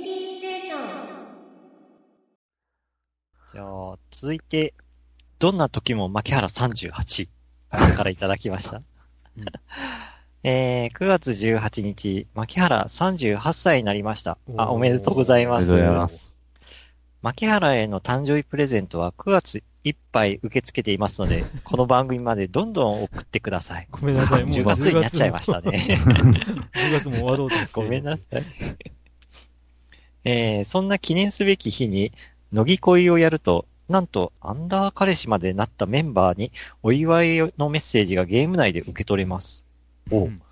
ミリーステーション。じゃあ、続いて、どんな時も牧原38さんからいただきました。うん えー、9月18日、牧原38歳になりました。あ、おめでとうございます。ありがとうございます牧原への誕生日プレゼントは9月いっぱい受け付けていますので、この番組までどんどん送ってください。ごめんなさい、もう10月になっちゃいましたね。10月も終わろうとして。ごめんなさい。えー、そんな記念すべき日に、乃木恋をやると、なんと、アンダー彼氏までなったメンバーに、お祝いのメッセージがゲーム内で受け取れます。おうん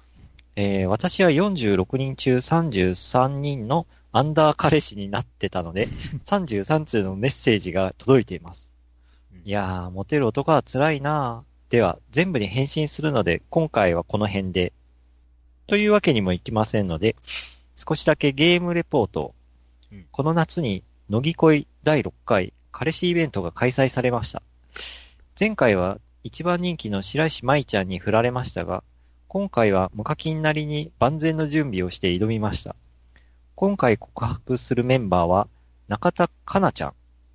えー私は46人中33人のアンダー彼氏になってたので、33通のメッセージが届いています。いやー、モテる男は辛いなーでは、全部に返信するので、今回はこの辺で。というわけにもいきませんので、少しだけゲームレポートを。うんこの夏に、乃木恋第6回彼氏イベントが開催されました。前回は一番人気の白石舞ちゃんに振られましたが、今回は無課金なりに万全の準備をして挑みました。今回告白するメンバーは、中田香菜ちゃん。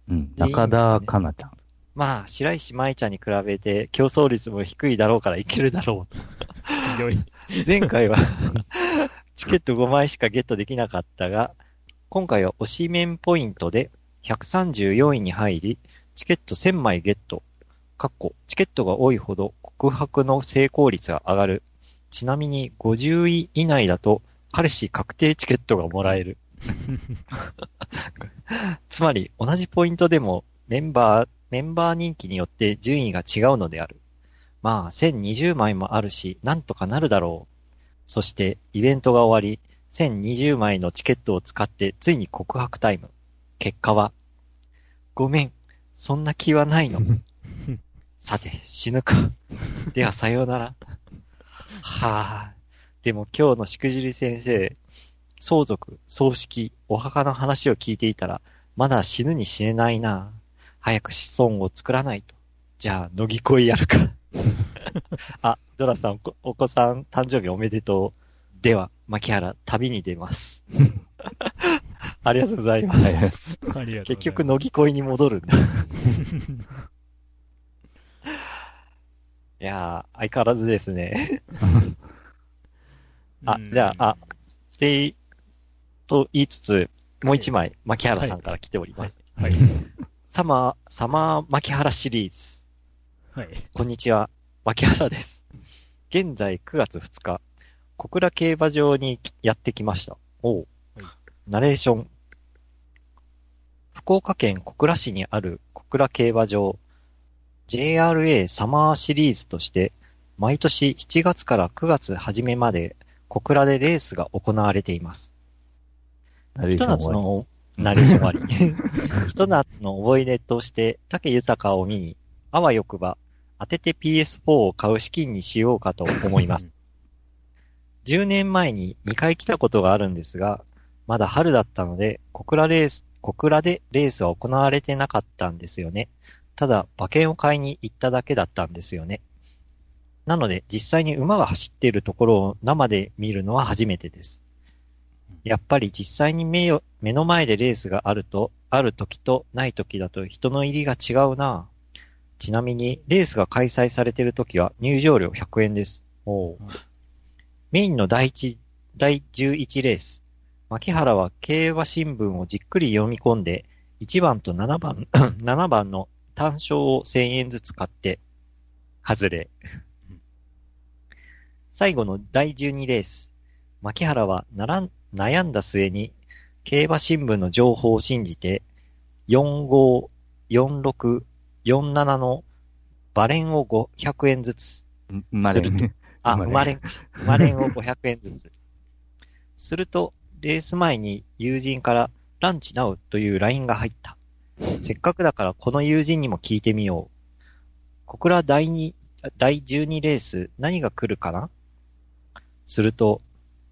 うん。中田香菜ちゃん。まあ、白石舞ちゃんに比べて競争率も低いだろうからいけるだろうと。ひどい。前回はチケット5枚しかゲットできなかったが、今回は推しメンポイントで134位に入り、チケット1000枚ゲット。かっこ、チケットが多いほど告白の成功率が上がる。ちなみに50位以内だと彼氏確定チケットがもらえる。つまり、同じポイントでもメンバー、メンバー人気によって順位が違うのである。まあ、1020枚もあるし、なんとかなるだろう。そして、イベントが終わり、1020枚のチケットを使って、ついに告白タイム。結果は、ごめん、そんな気はないの。さて、死ぬか。では、さようなら。はあ、でも今日のしくじり先生、相続、葬式、お墓の話を聞いていたら、まだ死ぬに死ねないな。早く子孫を作らないと。じゃあ、乃木恋やるか。あ、ドラさんお子、お子さん誕生日おめでとう。では、牧原、旅に出ます。ありがとうございます。はいはい。ありがとうございます。結局、乃木恋に戻るんだ。いやー、相変わらずですね。あ、じゃあ、あ、で、と言いつつ、もう一枚、牧原さんから来ております。はい。サマー、サマー牧原シリーズ。はい。こんにちは、牧原です。現在9月2日、小倉競馬場にきやってきました。おう、はいナレーション。福岡県小倉市にある小倉競馬場、JRA サマーシリーズとして、毎年7月から9月初めまで小倉でレースが行われています。ひと夏のナレーション終わり。ひと夏の思い出として、竹豊を見に、あわよくば、当てて PS4 を買う資金にしようかと思います。10年前に2回来たことがあるんですが、まだ春だったので、小倉レース、小倉でレースは行われてなかったんですよね。ただ、馬券を買いに行っただけだったんですよね。なので、実際に馬が走っているところを生で見るのは初めてです。やっぱり実際に目よ目の前でレースがあると、ある時とない時だと人の入りが違うなちなみに、レースが開催されている時は入場料100円です。おううんメインの第一、第11レース。牧原は競馬新聞をじっくり読み込んで、1番と7番、7番の単勝を1000円ずつ買って、外れ。最後の第12レース。牧原はならん悩んだ末に、競馬新聞の情報を信じて、45、46、47のバレンを500円ずつ。するとあ、生生まれんか。生まれんを500円ずつ。すると、レース前に友人からランチナウという LINE が入った。せっかくだからこの友人にも聞いてみよう。小倉第2、第12レース何が来るかな？すると、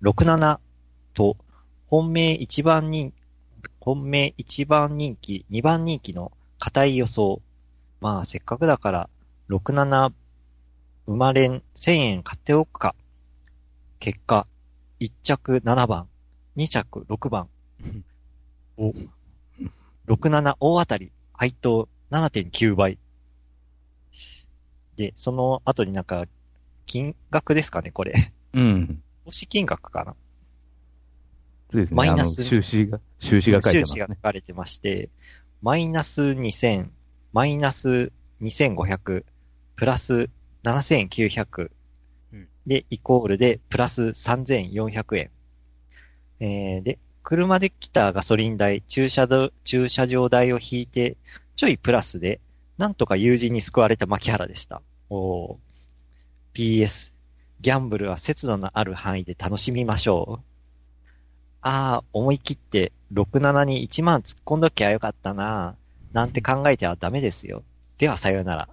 67と本命1番人、本命1番人気、2番人気の硬い予想。まあ、せっかくだから、67生まれん1000円買っておくか。結果、1着7番、2着6番。お、67大当たり、配当7.9倍。で、その後になんか、金額ですかね、これ。うん。投資金額かなそうですね。マイナス収支が、収支が書いて収ますね。支が書かれてまして、マイナス2000、マイナス2500、プラス7900うんで、イコールで、プラス3400円。えーで、車で来たガソリン代、駐車場駐車場代を引いて、ちょいプラスで、なんとか友人に救われた牧原でした。おー PS、ギャンブルは節度のある範囲で楽しみましょう。ああ、思い切って67に1万突っ込んどきゃよかったな。なんて考えてはダメですよ。ではさようなら。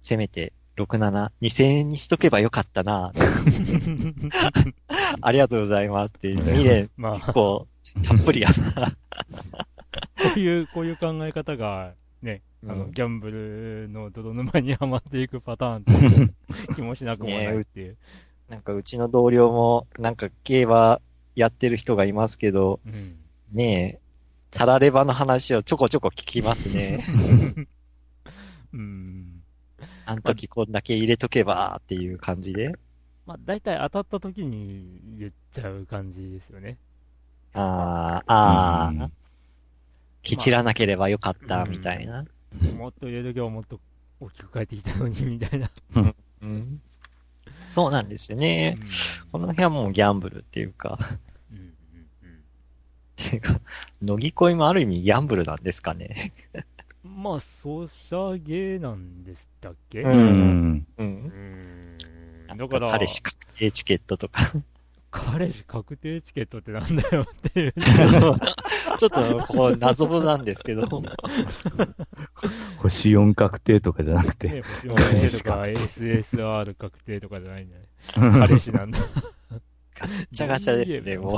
せめて67、2000円にしとけばよかったな。ありがとうございますって、未練まあ、結構たっぷりやな。こういう、こういう考え方が、ね、あの、うんギャンブルの泥沼にはまっていくパターンって 気もしなくもないっていう。なんかうちの同僚も、なんか競馬やってる人がいますけど、うん。ねえ、タラレバの話をちょこちょこ聞きますね。うん。あの時こんだけ入れとけばっていう感じで。まあ、大体当たった時に言っちゃう感じですよね。ああ、ああ、うんケチらなければよかった、みたいな。もっと入れときはもっと大きく変えてきたのに、みたいな。うん。そうなんですよね。この辺はもうギャンブルっていうか、うんうんうんっていうか、乃木恋もある意味ギャンブルなんですかね。うんまあ、ソシャゲなんでしたっけ？ううんん。う。うんん。だから、彼氏確定チケットとか。彼氏確定チケットってなんだよっていう。ちょっと、ここ謎なんですけど。星4確定とかじゃなくね、て。星4確定とか SSR 確定とかじゃないんだね。彼氏なんだ。ガチャガチャで、ね、もう。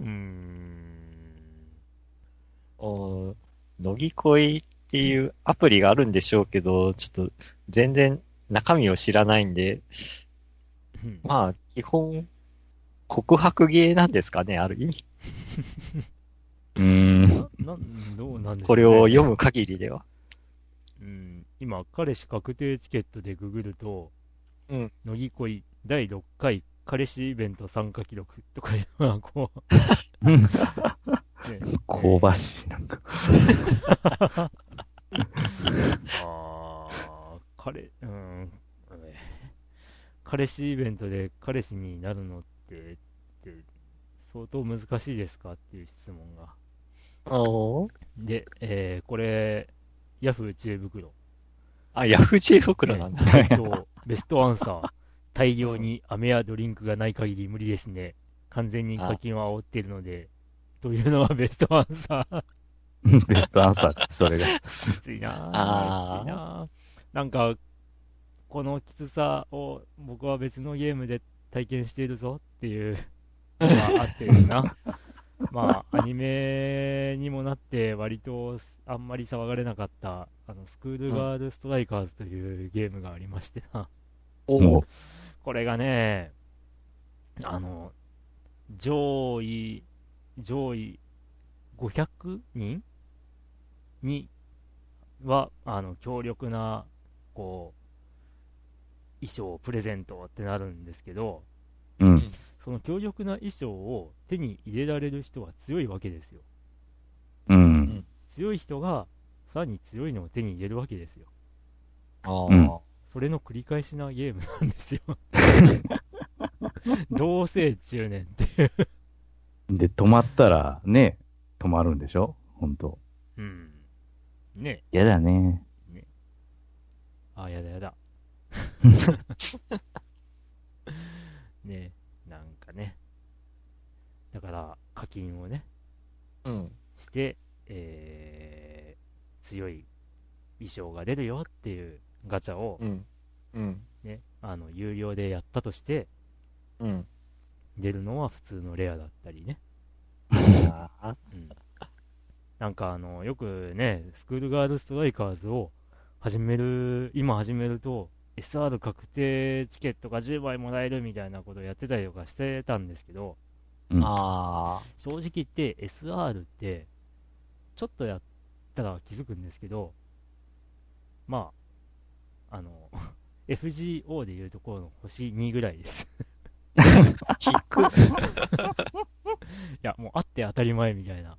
うーん。お乃木恋っていうアプリがあるんでしょうけど、ちょっと全然中身を知らないんで、うんまあ、基本、告白ゲーなんですかね、ある意味。うん。な、なん、どうなんでしょう、ね、これを読む限りでは。うん、今、彼氏確定チケットでググると、うん。乃木恋第6回彼氏イベント参加記録とかいうのがこう、ね、香ばしい。なんか。あー彼、うん、え彼氏イベントで彼氏になるのって、って相当難しいですかっていう質問が。で、えーこれ、ヤフー知恵袋。あ、ヤフー知恵袋なんだ。回答ベストアンサー。大量に飴やドリンクがない限り無理ですね。完全に課金は煽っているので。というのはベストアンサー。ベストアンサー、それが。きついなぁ。きついなぁ。なんか、このきつさを僕は別のゲームで体験しているぞっていうのがあってですな。まあ、アニメにもなって割とあんまり騒がれなかった、あの、スクールガールストライカーズというゲームがありましてな。これがね、あの、上位、上位500人には、あの、強力な、こう、衣装、プレゼントってなるんですけど、う。うん。その強力な衣装を手に入れられる人は強いわけですよ。うん。強い人が、さらに強いのを手に入れるわけですよ。あーうんそれの繰り返しなゲームなんですよ。どうせ中年っていう。で、止まったら、ね、止まるんでしょ？本当うん。ね嫌だね。あ、やだやだ。ねなんかね。だから、課金をね、うん。して、えー、強い衣装が出るよっていうガチャをうん。うん。ね、あの、有料でやったとして、うん。出るのは普通のレアだったりね。うん。なんかあの、よくね、スクールガールストライカーズを始める、今始めると、SR 確定チケットが10枚もらえるみたいなことをやってたりとかしてたんですけど、うんあ正直言って SR って、ちょっとやったら気づくんですけど、まあ、あの、FGO でいうところの星2ぐらいです。あ、引く。いや、もうあって当たり前みたいな。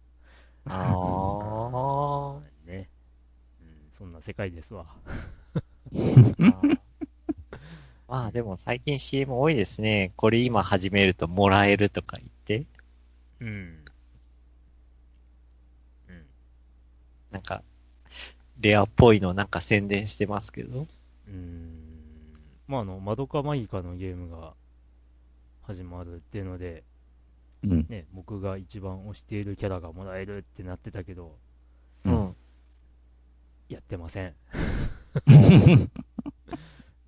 あね。うん、そんな世界ですわ。ー まあでも最近 CM 多いですね。これ今始めるともらえるとか言って。うん。うん。なんか、レアっぽいのなんか宣伝してますけど。うーん。まあ、あの、マドカマギカのゲームが始まるっていうので、うん。ね、僕が一番推しているキャラがもらえるってなってたけど、ううんん。やってません。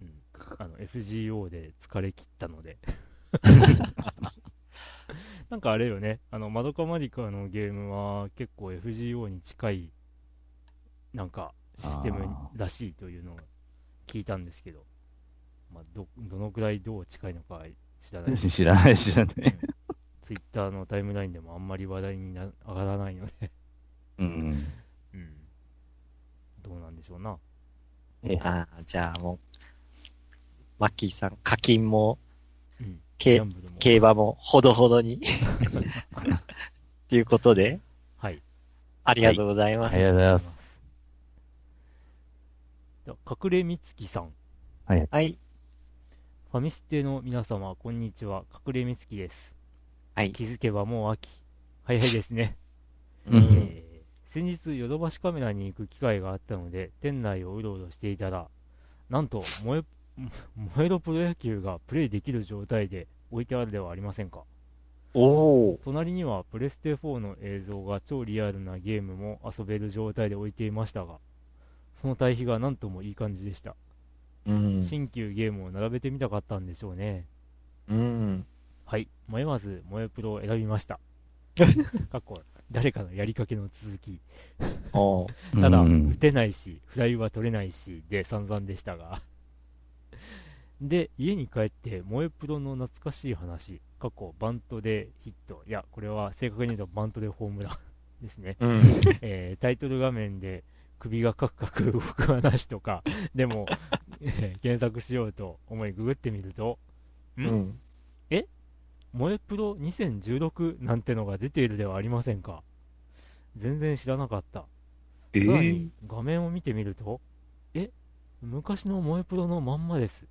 うん、あの FGO で疲れ切ったので。なんかあれよね、あの、マドカマリカのゲームは結構 FGO に近い、なんかシステムらしいというのを聞いたんですけど、まあ、ど、どのくらいどう近いのか 知らない。知らない、知らない。ツイッターのタイムラインでもあんまり話題にな上がらないので、うん。うん。どうなんでしょうな。ああ、じゃあもう、マッキーさん、課金も、うん。ギ競馬もほどほどに。っていうことで、はい。ありがとうございます。ありがとうございます。隠れみつきさん。はい。ファミステの皆様、こんにちは。隠れみつきです。はい。気づけばもう秋。早いですね。うんえー先日、ヨドバシカメラに行く機会があったので、店内をうろうろしていたら、なんと、燃え、燃えろプロ野球がプレイできる状態で置いてあるではありませんか。おー。隣にはプレステ4の映像が超リアルなゲームも遊べる状態で置いていましたが、その対比がなんともいい感じでした。うん。新旧ゲームを並べてみたかったんでしょうね。うん。はい、迷わず萌えプロを選びました。かっこ誰かのやりかけの続き。ただ、うん打てないし、フライは取れないし、で散々でしたが。で、家に帰って、萌えプロの懐かしい話、過去バントでヒット、いや、これは正確に言うとバントでホームラン ですね。うん。えータイトル画面で首がカクカク動く話とか、でも、えー 検索しようと思いググってみると、うん。萌えプロ2016なんてのが出ているではありませんか？全然知らなかった。えさらーに画面を見てみると、え？昔の萌えプロのまんまです。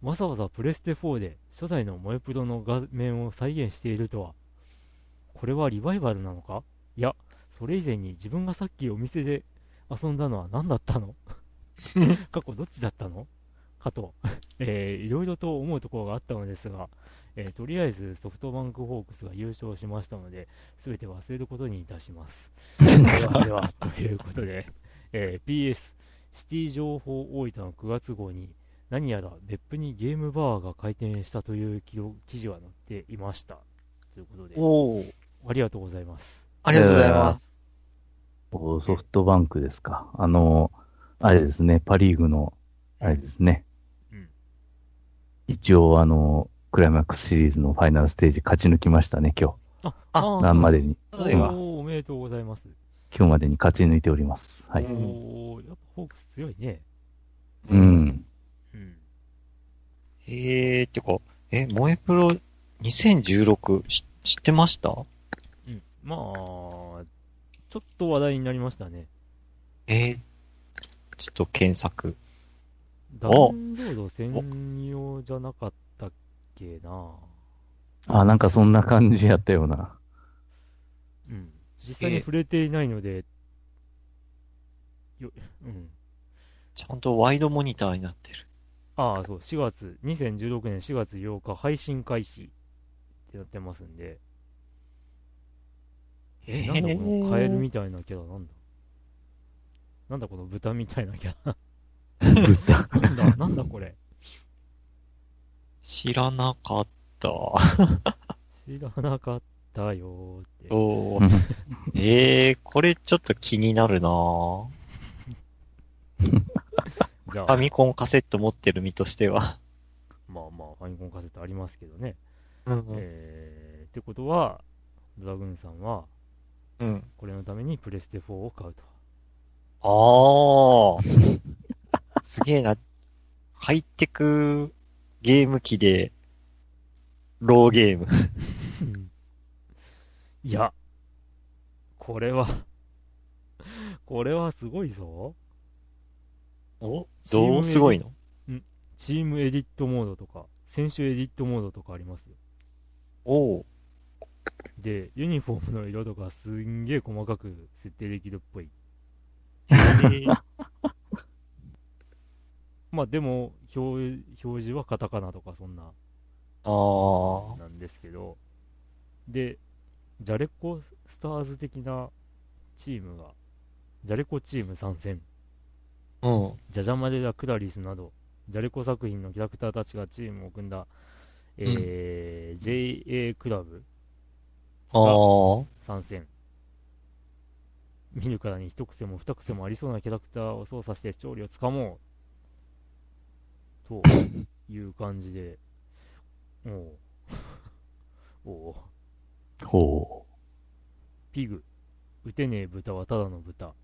わざわざプレステ4で初代の萌えプロの画面を再現しているとは。これはリバイバルなのか？いや、それ以前に自分がさっきお店で遊んだのは何だったの？過去どっちだったの？かと、えーいろいろと思うところがあったのですが、えーとりあえずソフトバンクホークスが優勝しましたので、すべて忘れることにいたします。ではでは、ということで、えー PS、シティ情報大分の9月号に、何やら別府にゲームバーが開店したという記事が載っていました。ということで、おー。ありがとうございます。ありがとうございます。おソフトバンクですか。あの、あれですね、パリーグの、あれですね。うん一応、あの、クライマックスシリーズのファイナルステージ勝ち抜きましたね、今あ、ああ。何までに、そうそうだよおーおめでとうございます。今日までに勝ち抜いております。はい。うんおーやっぱホークス強いね。うん。うん。へえー、てか、え、萌えプロ2016し知ってました？うん。まあ、ちょっと話題になりましたね。えー、ちょっと検索。ダウンロード専用じゃなかったっけなあ、なんかそんな感じやったような。うん。実際に触れていないので、よ、うん。ちゃんとワイドモニターになってる。ああ、そう、4月、2016年4月8日配信開始ってなってますんで、えなんだこのカエルみたいなキャラなんだなんだこの豚みたいなキャラ豚。なんだ、なんだこれ知らなかった。知らなかったよーって。おーえー、これちょっと気になるなぁじゃあ、ファミコンカセット持ってる身としては。まあまあ、ファミコンカセットありますけどね。うんえってことは、ドラグーンさんは、うん。これのためにプレステ4を買うと。ああ。すげえな。ハイテクゲーム機で、ローゲーム。いや、これは、これはすごいぞ。お？どうすごいの？チームエディットモードとか、選手エディットモードとかありますよ。おう。で、ユニフォームの色とかすんげえ細かく設定できるっぽい。え ーまあでも表、表示はカタカナとかそんな、ああ。なんですけど、で、ジャレコスターズ的なチームが、ジャレコチーム参戦、うん。ジャジャマデラ・クラリスなど、ジャレコ作品のキャラクターたちがチームを組んだ、えー JA クラブああ。参戦。見るからに一癖も二癖もありそうなキャラクターを操作して勝利をつかもう。と いう感じで、おう おうほピグ。撃てねえ豚はただの豚。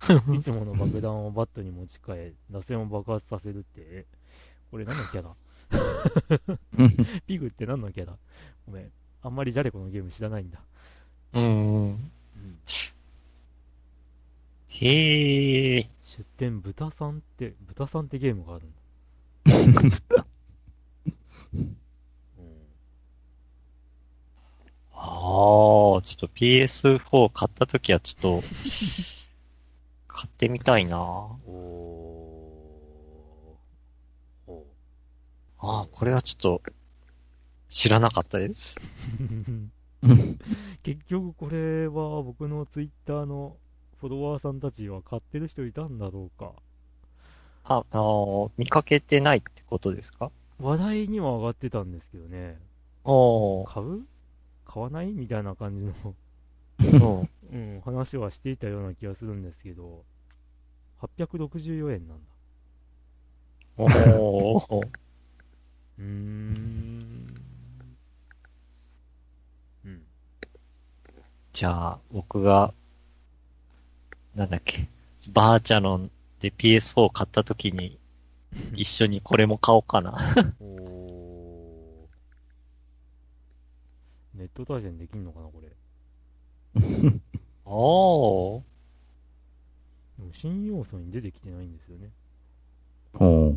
いつもの爆弾をバットに持ち替え、打線を爆発させるって、えこれ何のキャラ？う。ピグって何のキャラ？ごめん。あんまりジャレコのゲーム知らないんだ。うん。うんへえ。出店豚さんって、豚さんってゲームがあるんだ。うんああ、ちょっと PS4 買ったときはちょっと、買ってみたいな。おーおああ、これはちょっと、知らなかったです。ー 結局これは僕のツイッターのフォロワーさんたちは買ってる人いたんだろうか。あ、あの見かけてないってことですか？話題には上がってたんですけどね。おー。買う？買わない？みたいな感じの、うん。うん、話はしていたような気がするんですけど、864円なんだ。おー。うーん。うん。じゃあ、僕が、なんだっけ、バーチャロンで PS4 買ったときに、一緒にこれも買おうかな。おーネット対戦できんのかな、これ？おー。でも新要素に出てきてないんですよね。ほう。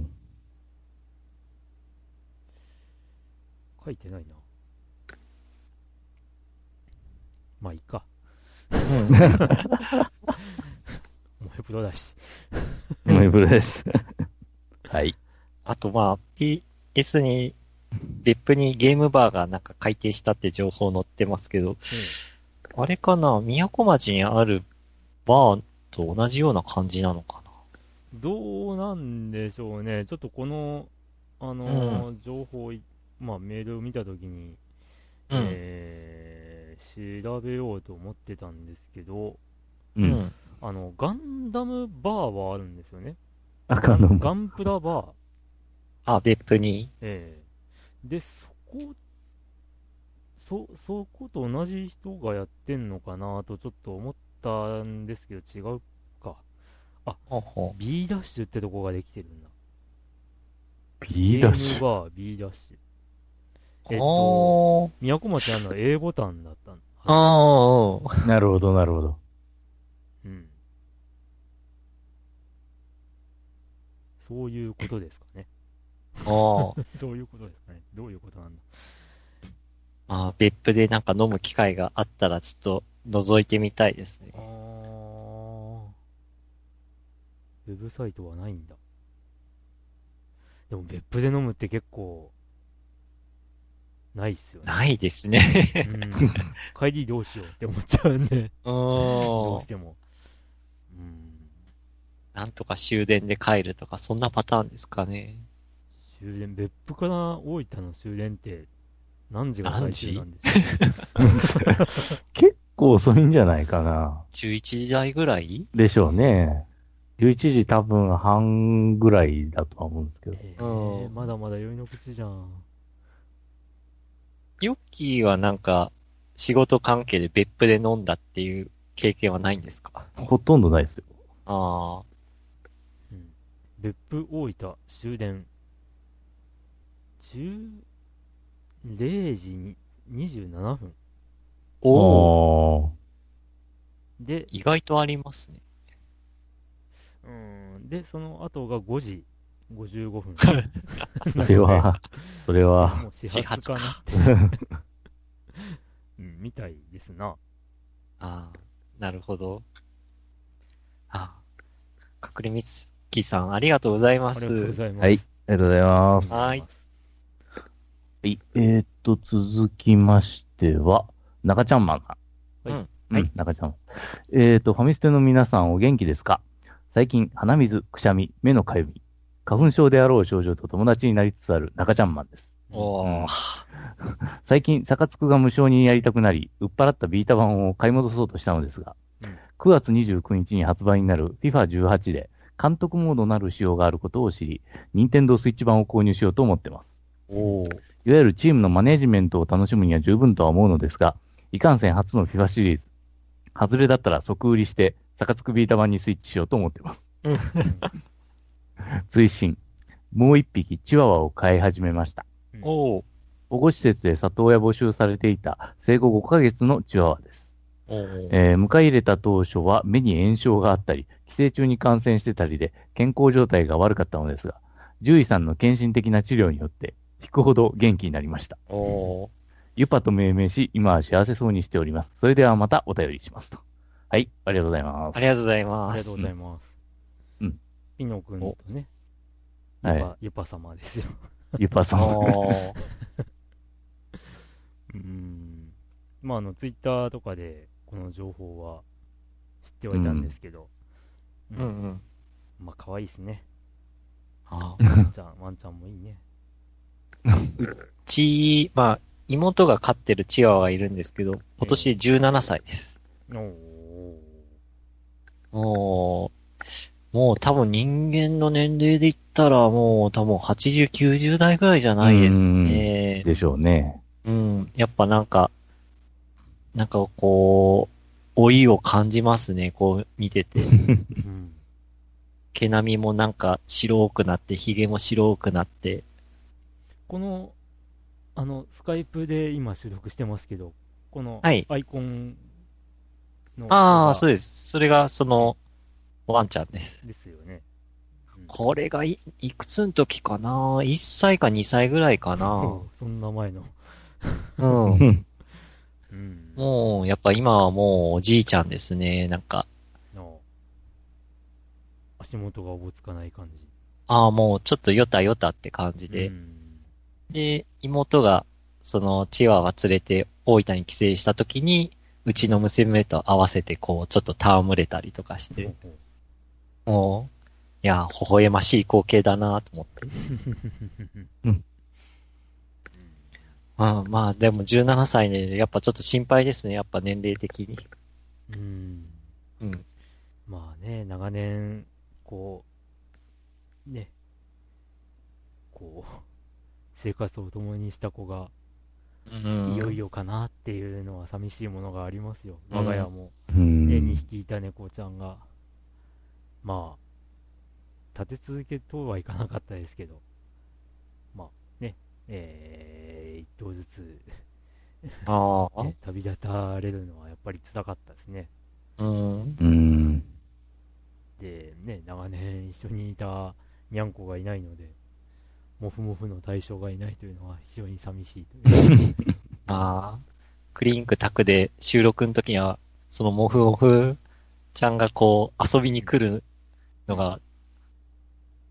書いてないな。まあ、いいか。うん。もうヘプロだし。メイブルです。はい。あとまあ、PS に、別府にゲームバーがなんか改定したって情報載ってますけど、あれかな宮古町にあるバーと同じような感じなのかな？どうなんでしょうね。ちょっとこの、あのー情報い、まあ、メールを見たときに、うん。えー調べようと思ってたんですけど、う。うんん。あの、ガンダムバーはあるんですよね。赤の、ガンプラバー。あ、別府に。ええで、そこ、そ、そこと同じ人がやってんのかなとちょっと思ったんですけど、違うか。ほうほ B ダッシュってとこができてるんだ。B ダッシュ？ゲームバー B ダッシュ。う。えっと。宮古町あるのは A ボタンだったんあーなるほど、なるほど。うん。そういうことですかね。あー。そういうことですかね。どういうことなんだ。あー別府でなんか飲む機会があったらちょっと覗いてみたいですねあ。ー。ウェブサイトはないんだ。でも別府で飲むって結構、ないっすよね。ないですね。うん。帰りどうしようって思っちゃうんで、うど。うしても。うん。なんとか終電で帰るとか、そんなパターンですかね。終電、別府から大分の終電って、何時が最終なんでし 結構遅いんじゃないかな。11時台ぐらい？でしょうね。11時多分半ぐらいだとは思うんですけど。えーうんまだまだ酔いの口じゃん。ヨッキーはなんか、仕事関係で別府で飲んだっていう経験はないんですか？ほとんどないですよ。ああ。うん。別府大分終電。10、0時に27分。おお。おで、意外とありますね。うん。で、その後が5時55分。ー。それは、それは、もう始発かな始って。うん、みたいですな。ああ、なるほど。あ隠れみつきさん、ありがとうございまありがとうごす。ざいます。はい、ありがとうございます。はいはい。えー、っと、続きましては、中ちゃんマンさん。うん。はい、中ちゃん。えー、っと、ファミステの皆さんお元気ですか？最近、鼻水、くしゃみ、目のかゆみ、花粉症であろう症状と友達になりつつある中ちゃんマンです。おー。最近、サカツクが無償にやりたくなり、売っ払ったビータ版を買い戻そうとしたのですが、うん9月29日に発売になる FIFA18 で、監督モードなる仕様があることを知り、任天堂スイッチ版を購入しようと思ってます。おー。いわゆるチームのマネジメントを楽しむには十分とは思うのですが、いかんせん初の FIFA シリーズ。外れだったら即売りして、サカツクビータ版にスイッチしようと思ってます。追伸。もう一匹チワワを飼い始めました。おー。保護施設で里親募集されていた生後5ヶ月のチワワです。えー迎え入れた当初は目に炎症があったり、寄生虫に感染してたりで健康状態が悪かったのですが、獣医さんの献身的な治療によって、引くほど元気になりました。ユパと命名し、今は幸せそうにしております。それではまたお便りしますと。はい、ありがとうございます。ありがとうございあますりがとう。ございます。うん。ピノ君とね、はいユパ、様ですよ。ユパさん。おー。うん。まあ、あの、ツイッターとかで、この情報は知ってはいたんですけど、うんうん。まあ、可愛いですね。あワンちゃん、ワンちゃんもいいね。ち、まあ、妹が飼ってるチワワがいるんですけど、今年17歳です。おー。もう、もう多分人間の年齢で言ったらもう多分80、90代ぐらいじゃないですかね。でしょうね。うん。やっぱなんか、なんかこう、老いを感じますね、こう見てて。うん。毛並みもなんか白くなって、髭も白くなって。この、あの、スカイプで今収録してますけど、このはいアイコンの、ああ、そうでです。それがその、ワンちゃんです。す。ですよね。うんこれがい、いくつの時かな ?1 歳か2歳ぐらいかな そんな前の。うん。うん。もう、やっぱ今はもうおじいちゃんですね。なんか、の足元がおぼつかない感じ。ああ、もうちょっとヨタヨタって感じで。うんで、妹が、その、チワワ連れて大分に帰省した時に、うちの娘と合わせてこう、ちょっと戯れたりとかして、もう、いや、微笑ましい光景だなと思って。ほ まあまあ、でも17歳で、やっぱちょっと心配ですね。やっぱ年齢的に。ううん。うん。まあね、長年、こう、ね、こう、生活を共にした子が、うん。いよいよかなっていうのは寂しいものがありますよ。うん我が家も、うんね、2匹いた猫ちゃんが、まあ、立て続けとはいかなかったですけど、えー、一頭ずつ、ああ、ね、旅立たれるのはやっぱり辛かったですね。うん。うん。で、ね、長年一緒にいたにゃんこがいないので、モフモフの対象がいないというのは非常に寂しいという。ああ、クリンクタクで収録の時には、そのモフモフちゃんがこう遊びに来るのが、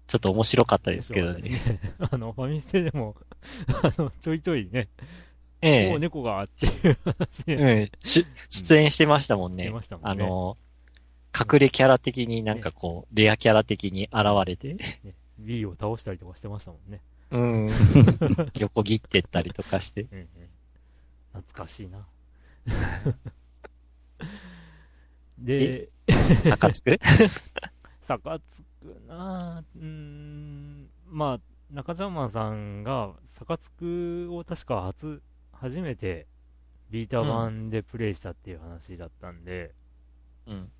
ちょっと面白かったですけどね。ね。あの、ファミステでも、あの、ちょいちょいね、ええもう猫がっていう話で、ええし出演してましたもんね。してましたもんねあの、隠れキャラ的になんかこう、レアキャラ的に現れて、B を倒したりとかしてましたもんね。うん。横切ってったりとかして。うんうん。懐かしいな。で、サカつくサカつくなぁうーん、まあ、中ジャーマンさんが、サカツクを確か初、初めてビータ版でプレイしたっていう話だったんで、うん。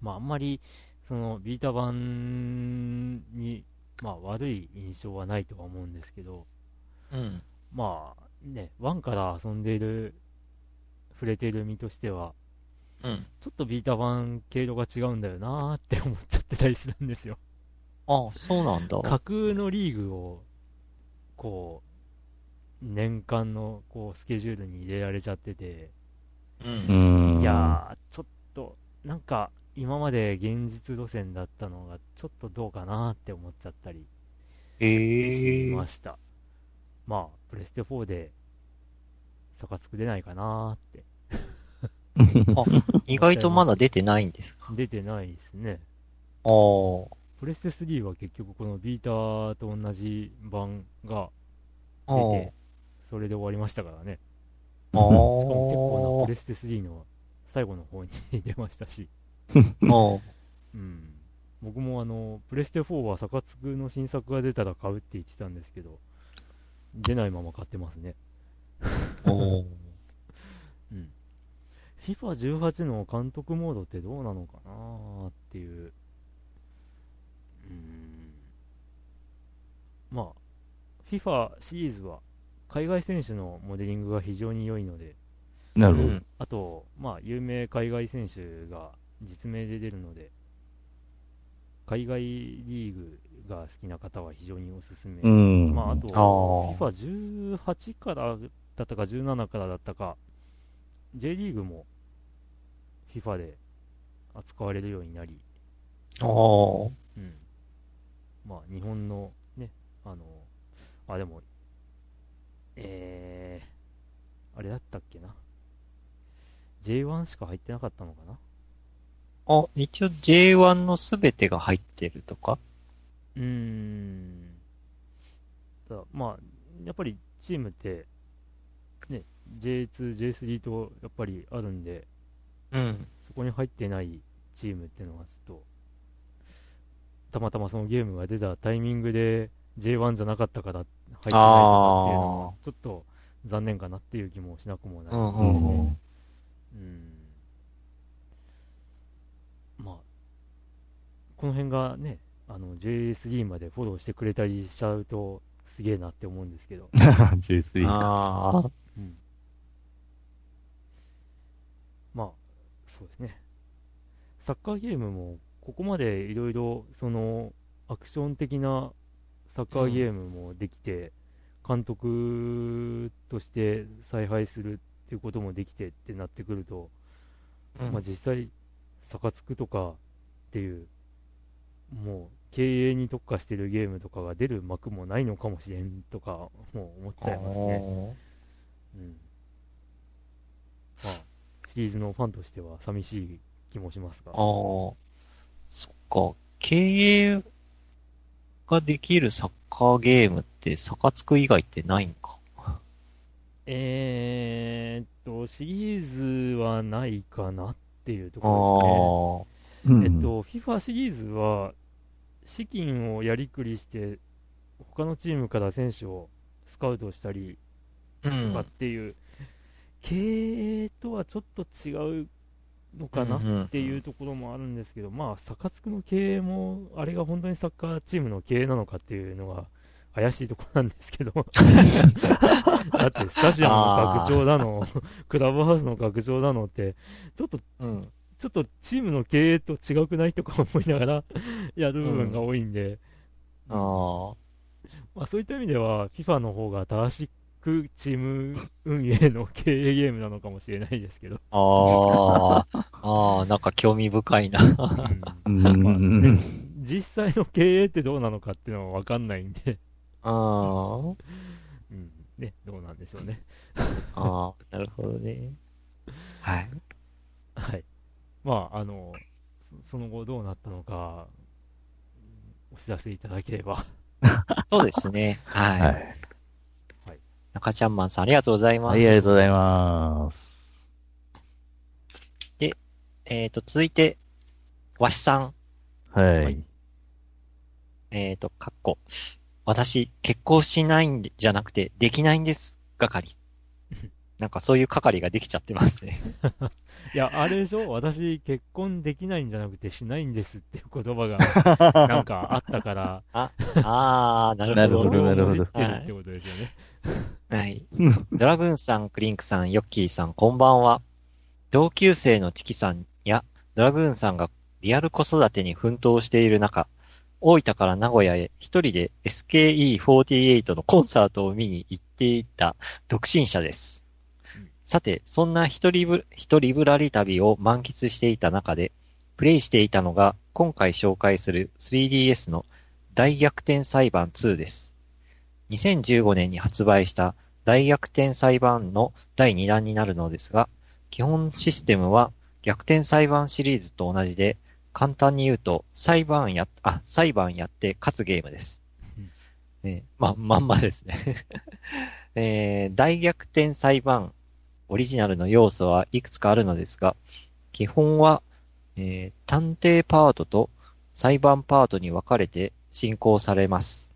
まあ、あんまり、その、ビータ版に、まあ、悪い印象はないとは思うんですけど、うん。まあ、ね、1から遊んでいる、触れている身としては、うん。ちょっとビータ版経路が違うんだよなーって思っちゃってたりするんですよ。あ、そうなんだ。架空のリーグを、こう、年間のこうスケジュールに入れられちゃってて、う。うんん。いやー、ちょっと、なんか、今まで現実路線だったのが、ちょっとどうかなって思っちゃったりええしました。まあ、プレステ4で、差が作れないかなーって。意外とまだ出てないんですか？出てないですね。ああ。プレステ3は結局このビータと同じ版があ出て、それで終わりましたからね。しかも結構なプレステ3の最後の方に 出ましたし、あ。うん。僕もあの、プレステ4はサカツクの新作が出たら買うって言ってたんですけど、出ないまま買ってますね。うん。FIFA18 の監督モードってどうなのかなーっていう。うーん。まあ、FIFA シリーズは海外選手のモデリングが非常に良いので、なるほど。うん。あと、まあ、有名海外選手が実名で出るので、海外リーグが好きな方は非常におすすめ。うん。まあ、あと、あー FIFA18 からだったか17からだったか、J リーグも FIFA で扱われるようになり、あ。まあ、日本のね、あの、あ、でも、えー、あれだったっけな？J1 しか入ってなかったのかな？あ、一応 J1 のすべてが入ってるとか？うーん。ただまあ、やっぱりチームって、ね、J2、J3 とやっぱりあるんで、うん。そこに入ってないチームっていうのはちょっと、たまたまそのゲームが出たタイミングで J1 じゃなかったから入ってないとかっていうのは、ちょっと残念かなっていう気もしなくもないうんですね。うんうん。うんまあ、この辺がね、あの JS3 までフォローしてくれたりしちゃうと、すげえなって思うんですけど、J3 か。まあ、そうですね。サッカーゲームも、ここまでいろいろ、その、アクション的なサッカーゲームもできて、監督として采配するっていうこともできてってなってくると、うんまあ、実際、サカツクとかっていう、もう経営に特化してるゲームとかが出る幕もないのかもしれんとか、もう思っちゃいますね。うん。まあ、シリーズのファンとしては寂しい気もしますがああ。。そっか。経営ができるサッカーゲームって、サカツク以外ってないんか。えーっと、シリーズはないかなっていうところですね。あえっと、FIFA シリーズは、資金をやりくりして、他のチームから選手をスカウトしたりとかっん。ていう、経営とはちょっと違うのかなうんうんっていうところもあるんですけど、まあ、サカツクの経営も、あれが本当にサッカーチームの経営なのかっていうのが怪しいところなんですけど、だってスタジアムの学長だの、クラブハウスの学長だのって、ちょっとうん。ちょっとチームの経営と違くないとか思いながらやる部分が多いんで、ああ。まあ、そういった意味では、FIFA の方が正しくチーム運営の経営ゲームなのかもしれないですけど、あ あ。ああ、なんか興味深いな。うんうんまあね実際の経営ってどうなのかっていうのは分かんないんで、あうんね、どうなんでしょうね。あ。ああ、なるほどね。はい。はい。まあ、あの、そその後どうなったのか、お知らせいただければ。そうですね。はい。はい。中ちゃんマンさんありがとうございます。はい、ありがとうございます。えっと、続いて、わしさん。ははいい。えっと、かっこ。私、結婚しないんじゃなくて、できないんです。係。なんかそういう係ができちゃってますね。いや、あれでしょ？私、結婚できないんじゃなくてしないんですっていう言葉が、なんかあったから、あー、なるほど。なるほどなるほどってことですよね。はい。ドラグーンさん、クリンクさん、ヨッキーさん、こんばんは。同級生のチキさんやドラグーンさんがリアル子育てに奮闘している中、大分から名古屋へ一人で SKE48 のコンサートを見に行っていた独身者ですうん。さて、そんな一人ぶ、一人ぶらり旅を満喫していた中で、プレイしていたのが今回紹介する 3DS の大逆転裁判2です。2015年に発売した大逆転裁判の第2弾になるのですが、基本システムは逆転裁判シリーズと同じで、簡単に言うと、裁判や、あ、裁判やって勝つゲームです。ね、ま、まんまですね。えー大逆転裁判オリジナルの要素はいくつかあるのですが、基本は、えー探偵パートと裁判パートに分かれて進行されます。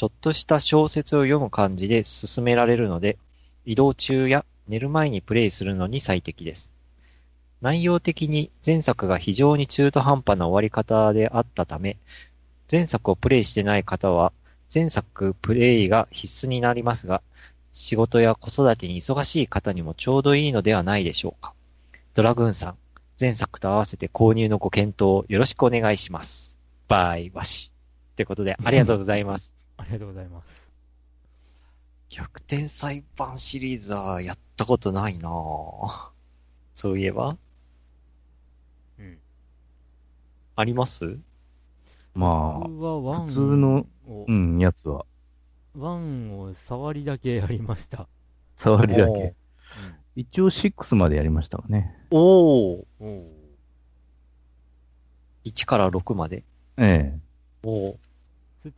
ちょっとした小説を読む感じで進められるので、移動中や寝る前にプレイするのに最適です。内容的に前作が非常に中途半端な終わり方であったため、前作をプレイしてない方は、前作プレイが必須になりますが、仕事や子育てに忙しい方にもちょうどいいのではないでしょうか。ドラグーンさん、前作と合わせて購入のご検討をよろしくお願いします。バイバシ。ってことで、ありがとうございます。ありがとうございます。逆転裁判シリーズはやったことないなぁそういえばうん。あります？ま僕はワあ、ン普通の、をう、ん、やつは、ワンを触りだけやりました。触りだけ。一応6までやりましたかね。お。お1から6まで？えおーー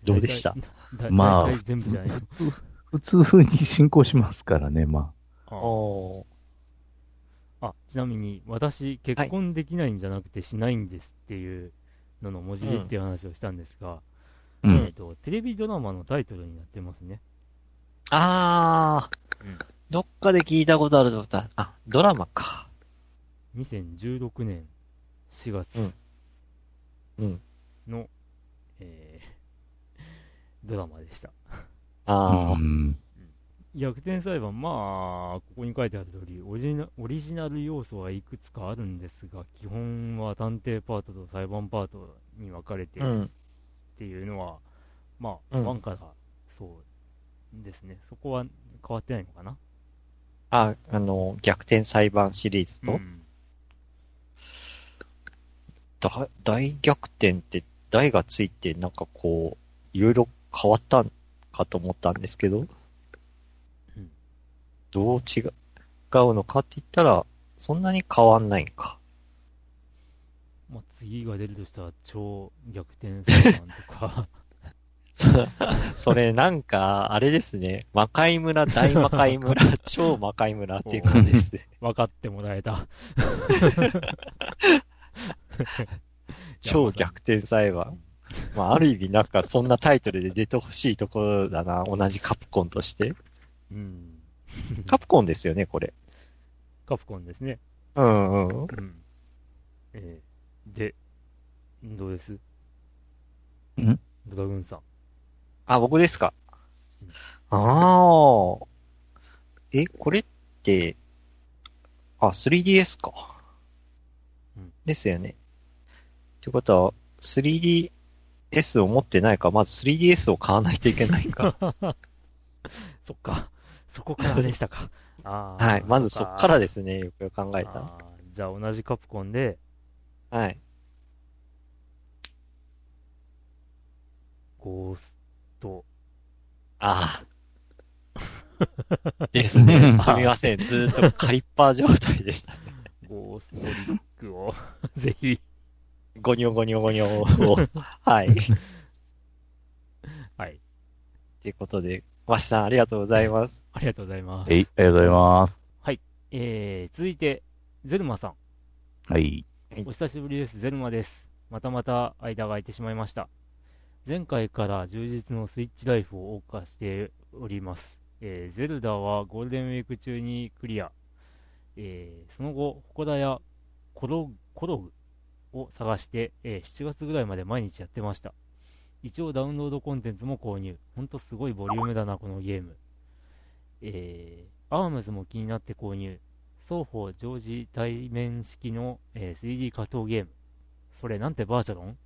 どうでした？だまあ全部じゃないえ。普通、普通に進行しますからね、まあおーあ、ちなみに、私、結婚できないんじゃなくてしないんですっていうのの文字でっていう話をしたんですが、あ。うえっ、ん。と、テレビドラマのタイトルになってますね。あー、うんどっかで聞いたことあると思った。あ、ドラマか。2016年4月うんうんの、えードラマでした。あー、うん。逆転裁判、まあ、ここに書いてある通りオリジナ、オリジナル要素はいくつかあるんですが、基本は探偵パートと裁判パートに分かれているうん。っていうのは、まあ、うんワンからそうですね。そこは変わってないのかな？あ、あの、逆転裁判シリーズと、うんだ大逆転って、大がついて、なんかこう、いろいろ変わったんかと思ったんですけど、うんどう違うのかって言ったら、そんなに変わんないんか。まあ、次が出るとしたら、超逆転裁判とか、そ それなんか、あれですね。魔界村、大魔界村、超魔界村っていう感じですね。分かってもらえた。超逆転裁判。まあ、ある意味なんかそんなタイトルで出てほしいところだな。同じカプコンとして。うん。カプコンですよね、これ。カプコンですね。うんうん。うん。えー、で、どうです？ん？ドラグーンさん。あ、僕ですか？うん。ああ。え、これって、あ、3DS か。うんですよね。ってことは、3DS を持ってないか、まず 3DS を買わないといけないか。そっか。そこからでしたか。はい。まずそっからでですね、よくよく考えた。あーじゃあ同じカプコンで、はい。ゴースト、ああ。ですね。すみません。ずーっとカリッパー状態でした。ゴーストリックを、ぜひ、ゴニョゴニョゴニョを。はい。はい。ということで、わしさんありがとうございます。ありがとうございます。はい、ありがとうございます。えー、続いて、ゼルマさん。はい。お久しぶりです。ゼルマです。またまた間が空いてしまいました。前回から充実のスイッチライフを謳歌しております。えーゼルダはゴールデンウィーク中にクリア。えーその後、祠やコロコログを探して、えー7月ぐらいまで毎日やってました。一応ダウンロードコンテンツも購入。ほんとすごいボリュームだな、このゲーム。えー、アームズも気になって購入。双方常時対面式の、えー 3D 格闘ゲーム。それなんてバーチャロン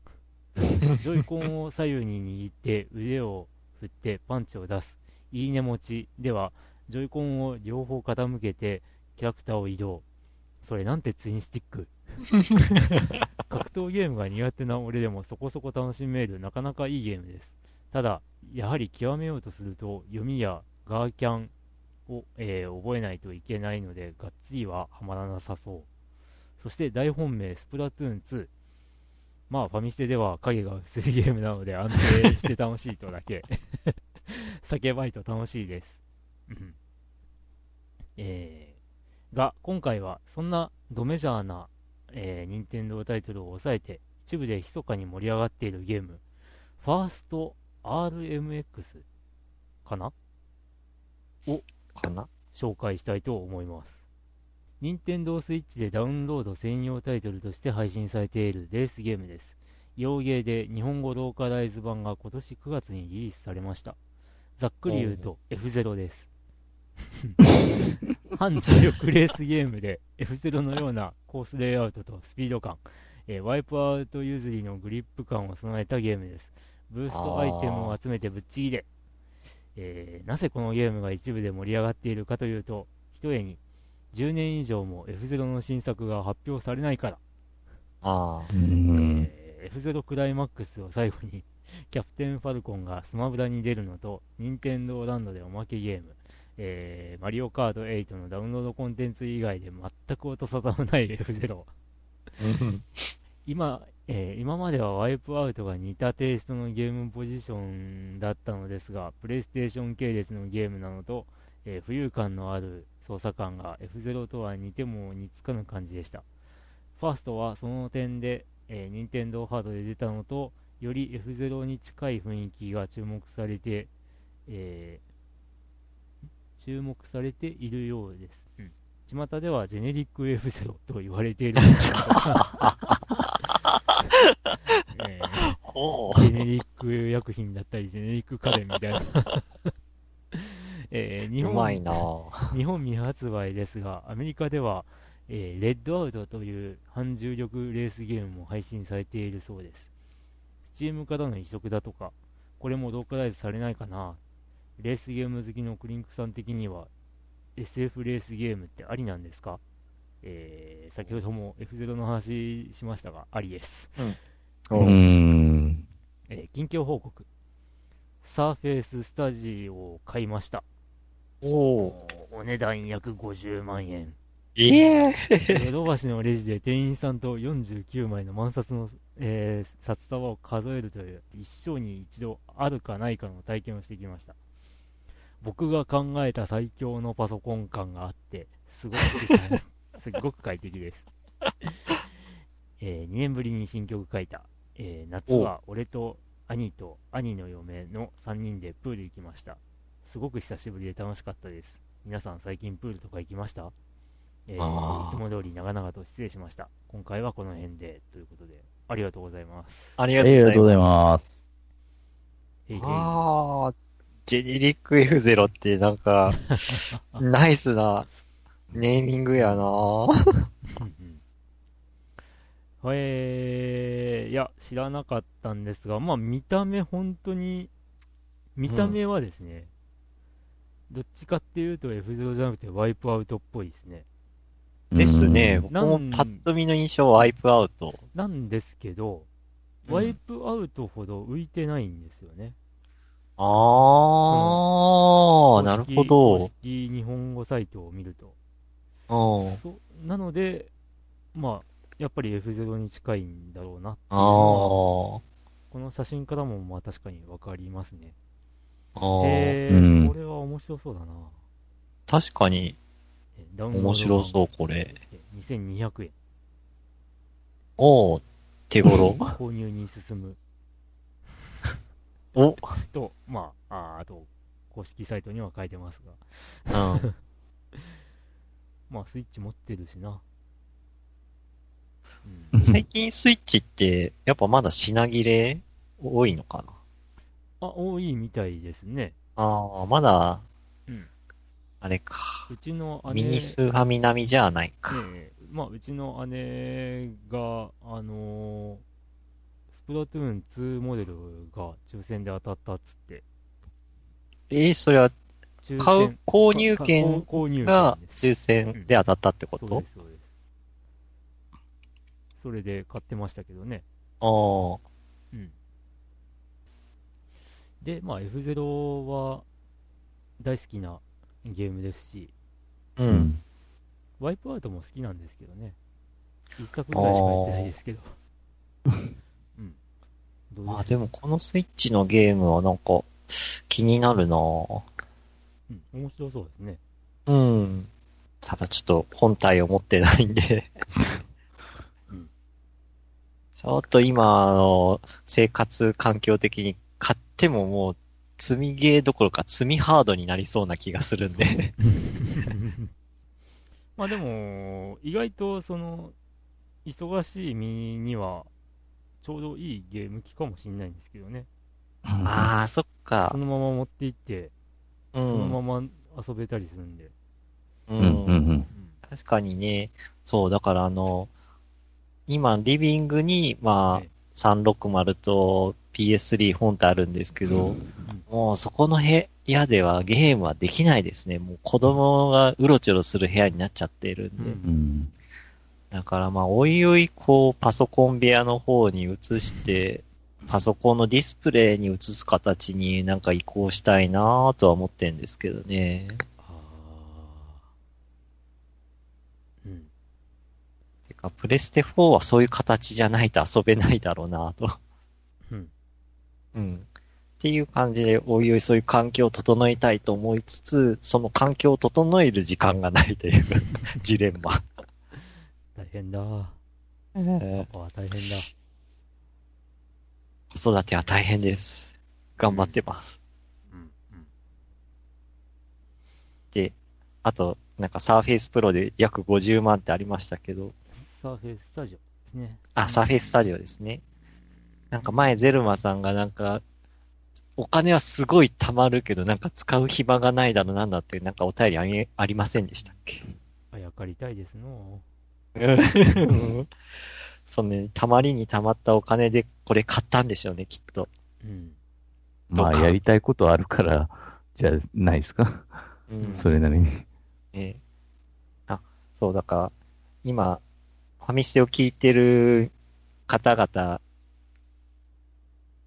ジョイコンを左右に握って腕を振ってパンチを出す。いいね持ちでは、ジョイコンを両方傾けてキャラクターを移動。それなんてツインスティック？格闘ゲームが苦手な俺でもそこそこ楽しめるなかなかいいゲームです。ただ、やはり極めようとすると読みやガーキャンを、えー覚えないといけないので、がっつりはハマらなさそう。そして大本命、スプラトゥーン2。まあ、ファミステでは影が薄いゲームなので安定して楽しいとだけ。叫ばいと楽しいです。えー、が、今回はそんなドメジャーな、えー、任天堂タイトルを抑えて、一部で密かに盛り上がっているゲーム、ファースト RMX かな？かな？紹介したいと思います。任天堂スイッチでダウンロード専用タイトルとして配信されているレースゲームです。洋芸で日本語ローカライズ版が今年9月にリリースされました。ざっくり言うと F0 です。反重力レースゲームで F0 のようなコースレイアウトとスピード感、えーワイプアウト譲りのグリップ感を備えたゲームです。ブーストアイテムを集めてぶっちぎれ。えーなぜこのゲームが一部で盛り上がっているかというと、ひとえに10年以上も F0 の新作が発表されないから、ああ。うん。えー F0 クライマックスを最後にキャプテンファルコンがスマブラに出るのと、任天堂ランドでおまけゲーム、えーマリオカート8のダウンロードコンテンツ以外で全く音沙汰のない F0。今、えー今まではワイプアウトが似たテイストのゲームポジションだったのですが、プレイステーション系列のゲームなのと、えー浮遊感のある操作感が F0 とは似ても似つかぬ感じでした。ファーストはその点で、えー、任天堂ハードで出たのと、より F0 に近い雰囲気が注目されて、えー注目されているようです。うん巷ではジェネリック F0 と言われている えジェネリック薬品だったり、ジェネリック家電みたいな。えー日う。うまい本。日本未発売ですが、アメリカでは、えーレッドアウトという反重力レースゲームも配信されているそうです。スチームからの移植だとか、これもローカライズされないかな。レースゲーム好きのクリンクさん的には、SF レースゲームってありなんですか？えー先ほども F0 の話しましたが、ありです。うーん。えー近況報告。サーフェイススタジオを買いました。おお。お値段約50万円。ええヨドバシのレジで店員さんと49枚の万札の、えー札束を数えるという一生に一度あるかないかの体験をしてきました。僕が考えた最強のパソコン感があって、すごく すごく快適です。え2年ぶりに新曲書いた。えー夏は俺と兄と兄の嫁の3人でプール行きました。すごく久しぶりで楽しかったです。皆さん最近プールとか行きました？えーいつも通り長々と失礼しました。今回はこの辺でということで、ありがとうございます。ありあがとうございます。ああ、ジェネリック F0 ってなんか、ナイスなネーミングやなぁ。うんうんえー、いや、知らなかったんですが、まあ、見た目、本当に、見た目はですね、どっちかっていうと F0 じゃなくてワイプアウトっぽいですね。ですね。うん僕もパッと見の印象はワイプアウト。なんですけど、うんワイプアウトほど浮いてないんですよね。ああ、なるほど公。式日本語サイトを見ると。うん。そなので、まあ、やっぱり F0 に近いんだろうなっていうあのこの写真からもまあ確かにわかりますね。あー。へうんー、これは面白そうだな。確かにえダウンロード版面白そう、これ。え2200円。おー、手頃。購入に進むお、と、まあ、ああと、公式サイトには書いてますが。うん。まあ、スイッチ持ってるしな。うん。最近スイッチって、やっぱまだ品切れ多いのかな？あ、多いみたいですね。ああ、まだ、うんあれか。うちの姉、ミニスーファミ並みじゃないか。ねえまあ、うちの姉が、あのースプラトゥーン2モデルが抽選で当たったっつって、えー、それは買う購入か券が抽選で当たったってこと？そうです、そうです。それで買ってましたけどね。ああ。うん。で、まあ F0 は大好きなゲームですし、う。。うんワイプアウトも好きなんですけどね。一作ぐらいしかやってないですけど。まあでもこのスイッチのゲームはなんか気になるなぁうん、面白そうですね。うん。ただちょっと本体を持ってないんでうん。ちょっと今の生活環境的に買ってももう積みゲーどころか積みハードになりそうな気がするんで。まあでも、意外とその、忙しい身には、ちょうどいいゲーム機かもしれないんですけどね。ああ、そっかそ。のまま持って行って、うそのん。まま遊べたりするんで。ううんうんうんうん確かにね、そう、だからあの、今、リビングに、まあええ、360と PS3 本体あるんですけど、もうそこの部屋ではゲームはできないですね。もう子供がうろちょろする部屋になっちゃってるんで。だからまあ、おいおい、こう、パソコン部屋の方に移して、パソコンのディスプレイに移す形になんか移行したいなぁとは思ってんですけどね。ああ。うん。てか、プレステ4はそういう形じゃないと遊べないだろうなぁと。うん。うん。っていう感じで、おいおいそういう環境を整えたいと思いつつ、その環境を整える時間がないという ジレンマ。大変だ。えーパパは大変だ。子育ては大変です。頑張ってます。うん。うん。で、あと、なんかサーフェイスプロで約50万ってありましたけど、サーフェイススタジオですね。あ、サーフェイススタジオですね。なんか前、ゼルマさんがなんか、お金はすごい貯まるけど、なんか使う暇がないだろなんだって、なんかお便りありありませんでしたっけ？あやかりたいですのうん そのね、たまりにたまったお金でこれ買ったんでしょうね、きっと。うん。まあ、やりたいことあるから、じゃないですか？うんそれなりに。ええあ、そう、だから、今、ファミステを聞いてる方々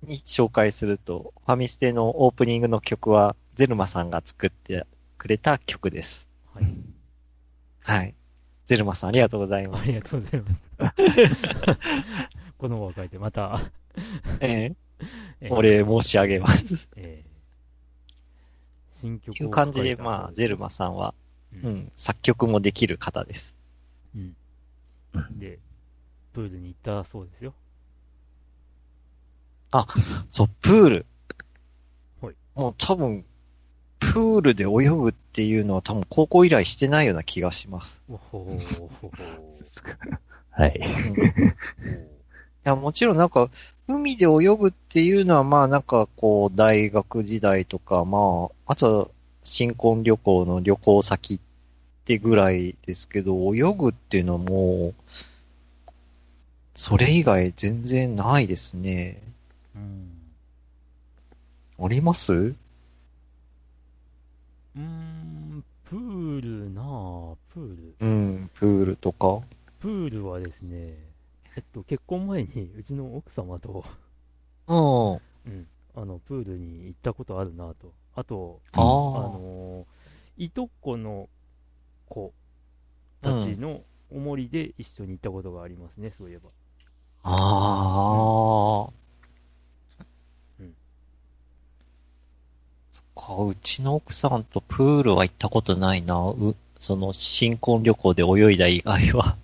に紹介すると、ファミステのオープニングの曲は、ゼルマさんが作ってくれた曲です。はい。はい。ゼルマさんありがとうございます。ありがとうございます。このを書いて、また、えええお礼申し上げます。えー新曲という感じで、まあ、ゼルマさんは、ううんん、作曲もできる方です。うん。で、プールに行ったそうですよ。そう、プール。はいもう多分、プールで泳ぐっていうのは多分高校以来してないような気がします。はい。うんいや、もちろんなんか、海で泳ぐっていうのはまあなんかこう、大学時代とか、まあ、あとは新婚旅行の旅行先ってぐらいですけど、泳ぐっていうのはもう、それ以外全然ないですね。うん。あります？うーん、プールなあプール。うん、プールとか？プールはですね、えっと、結婚前にうちの奥様と、うん。うん、あの、プールに行ったことあるなと。あと、あああ。のーいとこの子たちのおもりで一緒に行ったことがありますね、そういえば。ああ。うんそっか、うちの奥さんとプールは行ったことないな。う、その新婚旅行で泳いだ以外は。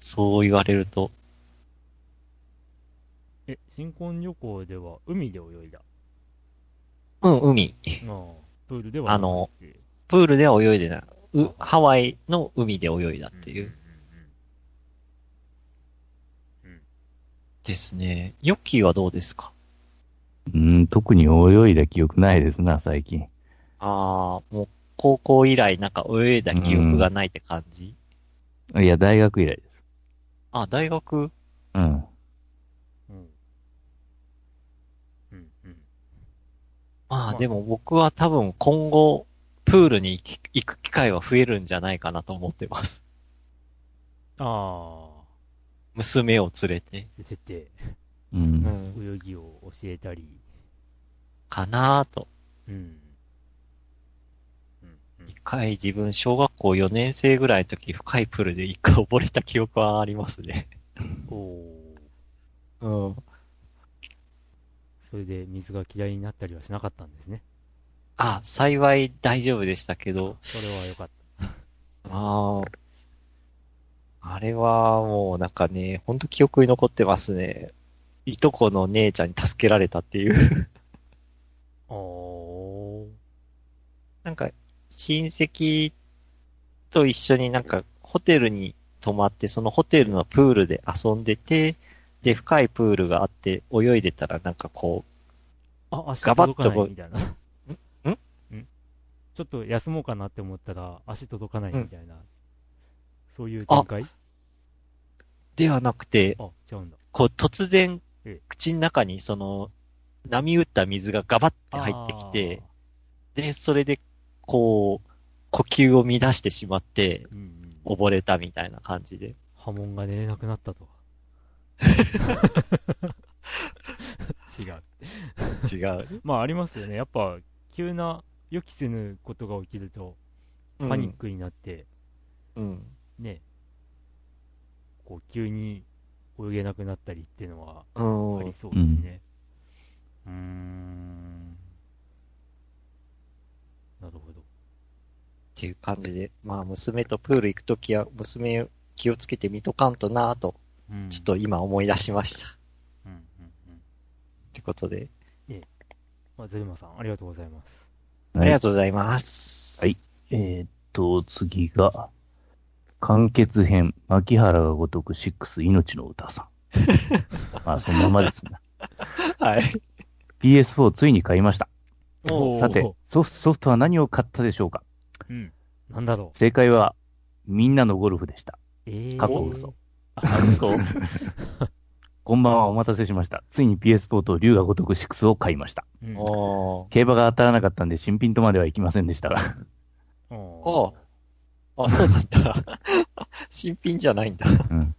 そう言われると。え、新婚旅行では海で泳いだ？うん、海。プールではあのプールでは泳いでない。うハワイの海で泳いだっていう。ですね。ヨッキーはどうですか？うん、特に泳いだ記憶ないですな、最近。ああ、もう高校以来なんか泳いだ記憶がないって感じ、いや、大学以来です。あ、大学？うん。うんうんうんままああでも僕は多分今後、プールに行き行く機会は増えるんじゃないかなと思ってます。ああ娘を連れて。出ててう。うんん。泳ぎを教えたりかなぁと。うん一回自分小学校4年生ぐらいの時深いプールで一回溺れた記憶はありますね。おおうん。それで水が嫌いになったりはしなかったんですねあ、幸い大丈夫でしたけど、それはよかったああ、あれはもうなんかね、ほんと記憶に残ってますね。いとこの姉ちゃんに助けられたっていう。おーなんか、親戚と一緒になんか、ホテルに泊まって、そのホテルのプールで遊んでて、で、深いプールがあって、泳いでたらなんかこあ、足ガバッと届かないみたいな。ん？ん？ちょっと休もうかなって思ったら、足届かないみたいな。そういう展開？う、ではなくて。こう突然ええ、口の中にその、波打った水がガバッて入ってきて、で、それで、こう、呼吸を乱してしまって、うん。溺れたみたいな感じで。波紋が寝れなくなったと。違う。違う。まあありますよね。やっぱ、急な予期せぬことが起きると、パニックになって、うん。ね、こう急に泳げなくなったりっていうのはうん。うん。ありそうですね。うーん。なるほど。っていう感じで、まあ娘とプール行くときは娘気をつけて見とかんとなぁと、うん。ちょっと今思い出しました。っうんうんうん。てことで、まあ、ゼルマさん、ありがとうございます。ありがとうございます。はい。えーっと、次が、完結編、牧原が如く6、命の歌さん。まあ、そのままですね。はい。PS4 ついに買いました。おーさて、ソフトソフトは何を買ったでしょうか？うん。なんだろう。正解は、みんなのゴルフでした。えー、過去嘘。あ、そう。こんばんは、お待たせしました。ついに PS4 と龍が如く6を買いました。うん。おー。競馬が当たらなかったんで、新品とまではいきませんでしたが。おーおあ、そうだった。新品じゃないんだ。うん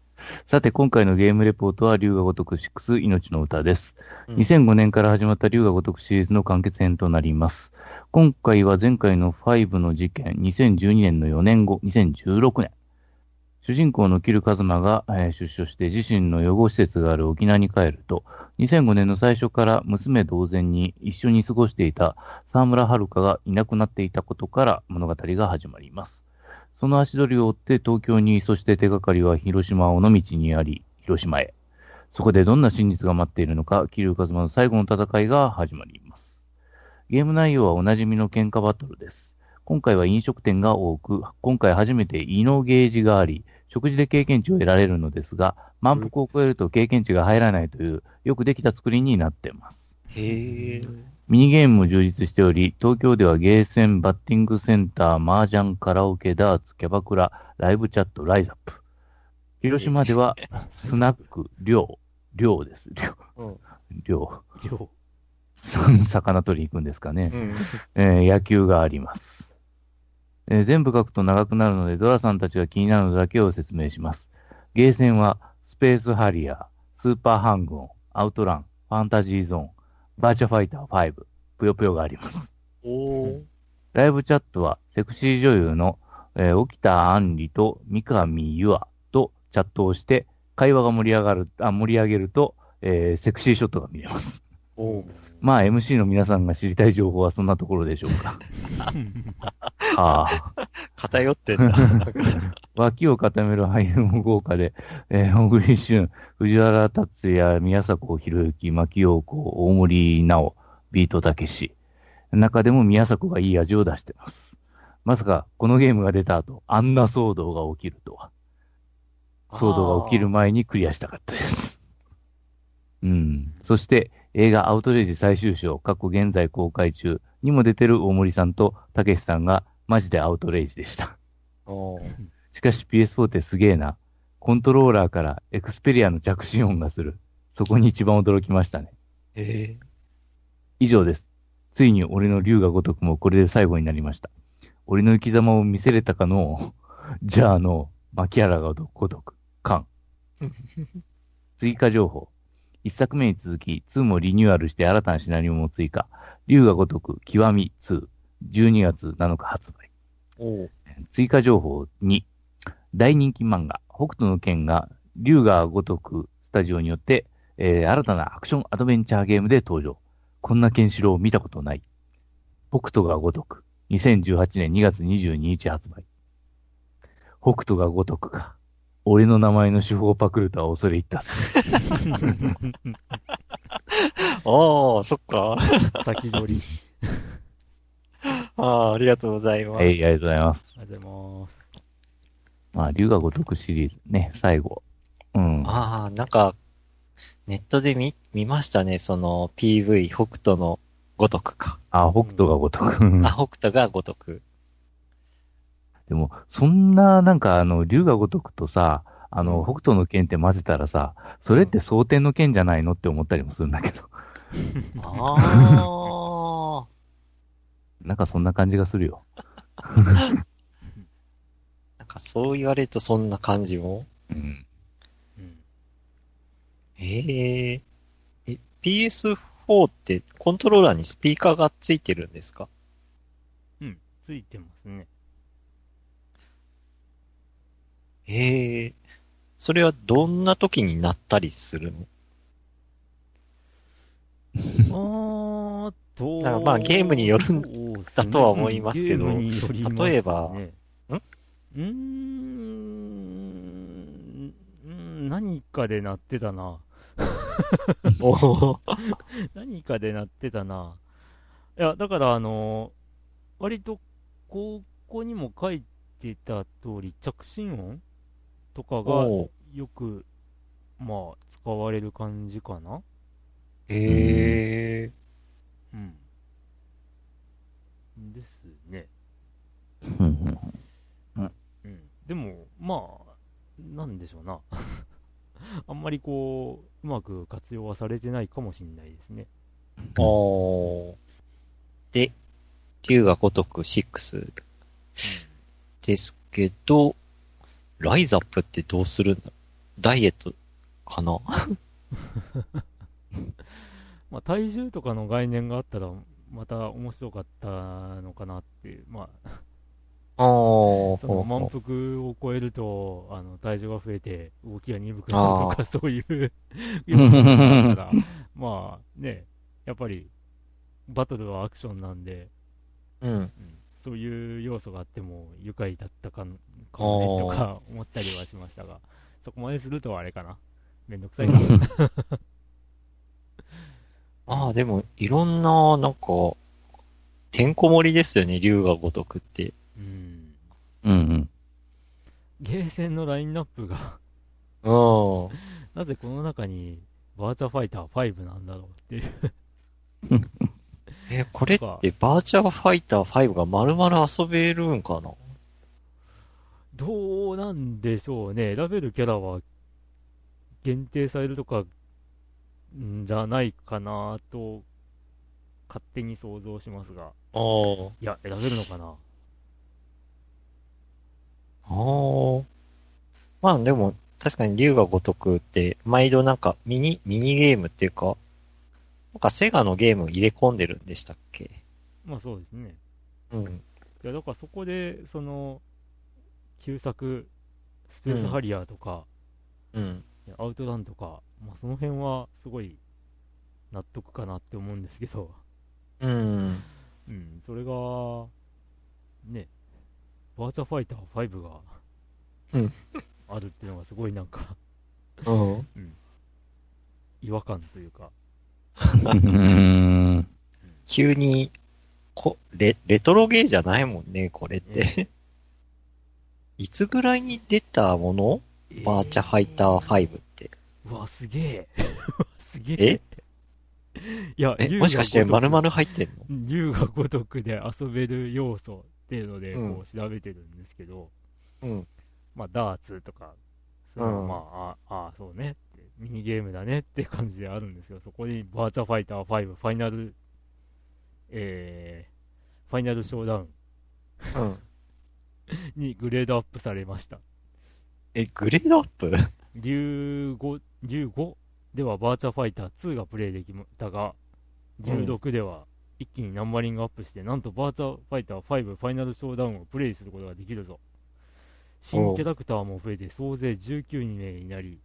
さて、今回のゲームレポートは、龍が如く6、命の歌です。うん2005年から始まった龍が如くシリーズの完結編となります。今回は前回の5の事件、2012年の4年後、2016年。主人公のキルカズマが、えー出所して自身の予防施設がある沖縄に帰ると、2005年の最初から娘同然に一緒に過ごしていた沢村遥がいなくなっていたことから物語が始まります。その足取りを追って東京に、そして手がかりは広島尾道にあり、広島へ。そこでどんな真実が待っているのか、桐生一馬の最後の戦いが始まります。ゲーム内容はおなじみの喧嘩バトルです。今回は飲食店が多く、今回初めて胃のゲージがあり、食事で経験値を得られるのですが、満腹を超えると経験値が入らないという、よくできた作りになっています。へえ。ミニゲームも充実しており、東京ではゲーセン、バッティングセンター、麻雀、カラオケ、ダーツ、キャバクラ、ライブチャット、ライザップ。広島では、スナック、寮、寮です。寮、うん。寮。量。魚取り行くんですかね。うん。えー野球があります、えー全部書くと長くなるので、ドラさんたちが気になるのだけを説明します。ゲーセンは、スペースハリアー、スーパーハングオン、アウトラン、ファンタジーゾーン、バーチャファイター5、ぷよぷよがあります。おー。ライブチャットは、セクシー女優の、えー沖田杏里と三上優愛とチャットをして、会話が盛り上がる、あ、盛り上げると、えーセクシーショットが見れます。まあ、MC の皆さんが知りたい情報はそんなところでしょうか。はあ。偏ってんだ。脇を固める俳優も豪華で、えー、小栗旬、藤原達也、宮迫博之、牧陽子、大森直、ビートたけし、中でも宮迫がいい味を出してます。まさか、このゲームが出た後、あんな騒動が起きるとは。騒動が起きる前にクリアしたかったです。うん。そして、映画アウトレイジ最終章、過去現在公開中にも出てる大森さんとたけしさんがマジでアウトレイジでした。しかし PS4 ってすげえな。コントローラーからエクスペリアの着信音がする。そこに一番驚きましたね。え以上です。ついに俺の竜が如くもこれで最後になりました。俺の生き様を見せれたかの、じゃあの、牧原が如く、カン。追加情報。一作目に続き、2もリニューアルして新たなシナリオも追加。竜が如く、極み2。12月7日発売。追加情報2。大人気漫画、北斗の剣が、竜が如くスタジオによって、えー新たなアクションアドベンチャーゲームで登場。こんなケンシロウを見たことない。北斗が如く、2018年2月22日発売。北斗が如くか。俺の名前の手法をパクるとは恐れ入ったぜ。ああ、そっか。先取り。ああ、ありがとうございます。はい、ありがとうございます。ありがとうございます。まあ、竜が如くシリーズね、最後。うん。ああ、なんか、ネットで見、見ましたね、その PV、北斗のごとくか。あ、北斗が如く。あ、北斗がごとく。でも、そんな、なんか、あの、竜が如くとさ、あの、北斗の剣って混ぜたらさ、それって蒼天の剣じゃないのって思ったりもするんだけど。ああ、なんかそんな感じがするよ。なんかそう言われるとそんな感じも？うん。うん。えええ、PS4 ってコントローラーにスピーカーがついてるんですか？うん。ついてますね。ええそれはどんな時になったりするの？あーと、だからまあゲームによるんだとは思いますけどね。例えばんん、うん何かで鳴ってたな。何かで鳴ってたな。いや、だからあの割と、ここにも書いてた通り、着信音とかがよく、まあ、使われる感じかな。ええうん。ですね。うんうん。でも、まあ、なんでしょうな。あんまりこう、うまく活用はされてないかもしれないですね。おーで、竜が如く6ですけど、ライザップってどうするんだ？ダイエットかな？まあ、体重とかの概念があったら、また面白かったのかなっていう、まあ、ああ、ほ その満腹を超えると、あの体重が増えて、動きが鈍くなるとか、そういう まあね、やっぱり、バトルはアクションなんで、ううん。うんそういう要素があっても愉快だったかかもねとか思ったりはしましたが、そこまでするとあれかな。めんどくさいな。ああ、でも、いろんな、なんか、てんこ盛りですよね、竜が如くって。うん。うんうん。ゲーセンのラインナップが、うん。なぜこの中にバーチャファイター5なんだろうっていう。え、これってバーチャルファイター5が丸々遊べるんかな？どうなんでしょうね。選べるキャラは限定されるとか、んじゃないかなと、勝手に想像しますが。ああ。いや、選べるのかな？ああ。まあでも、確かに竜が如くって、毎度なんかミニ、ミニゲームっていうか、なんかセガのゲーム入れ込んでるんでしたっけ？まあそうですね。うん。いや、だからそこで、その、旧作、スペースハリアーとか、うん。アウトランとか、まあその辺はすごい納得かなって思うんですけど、うん。うん、それが、ね、バーチャファイター5が、うんあるっていうのがすごいなんか、うん。違和感というか、うん。急にこレ、レトロゲーじゃないもんね、これって。いつぐらいに出たもの？バーチャファイター5って。うわ、すげえ。すげえ。いや、え、竜がもしかして丸々入ってんの？竜が如くで遊べる要素っていうので、うん。こう調べてるんですけど、うん。まあ、ダーツとか、そのうん。まあ、ああ、そうねミニゲームだねって感じであるんですよ。そこにバーチャファイター5、ファイナル、えー、ファイナルショーダウンうん。にグレードアップされました。え、グレードアップ？竜5、竜5ではバーチャファイター2がプレイできたが、竜6では一気にナンバリングアップして、なんとバーチャファイター5ファイナルショーダウンをプレイすることができるぞ。新キャラクターも増えて総勢19名になり、うん。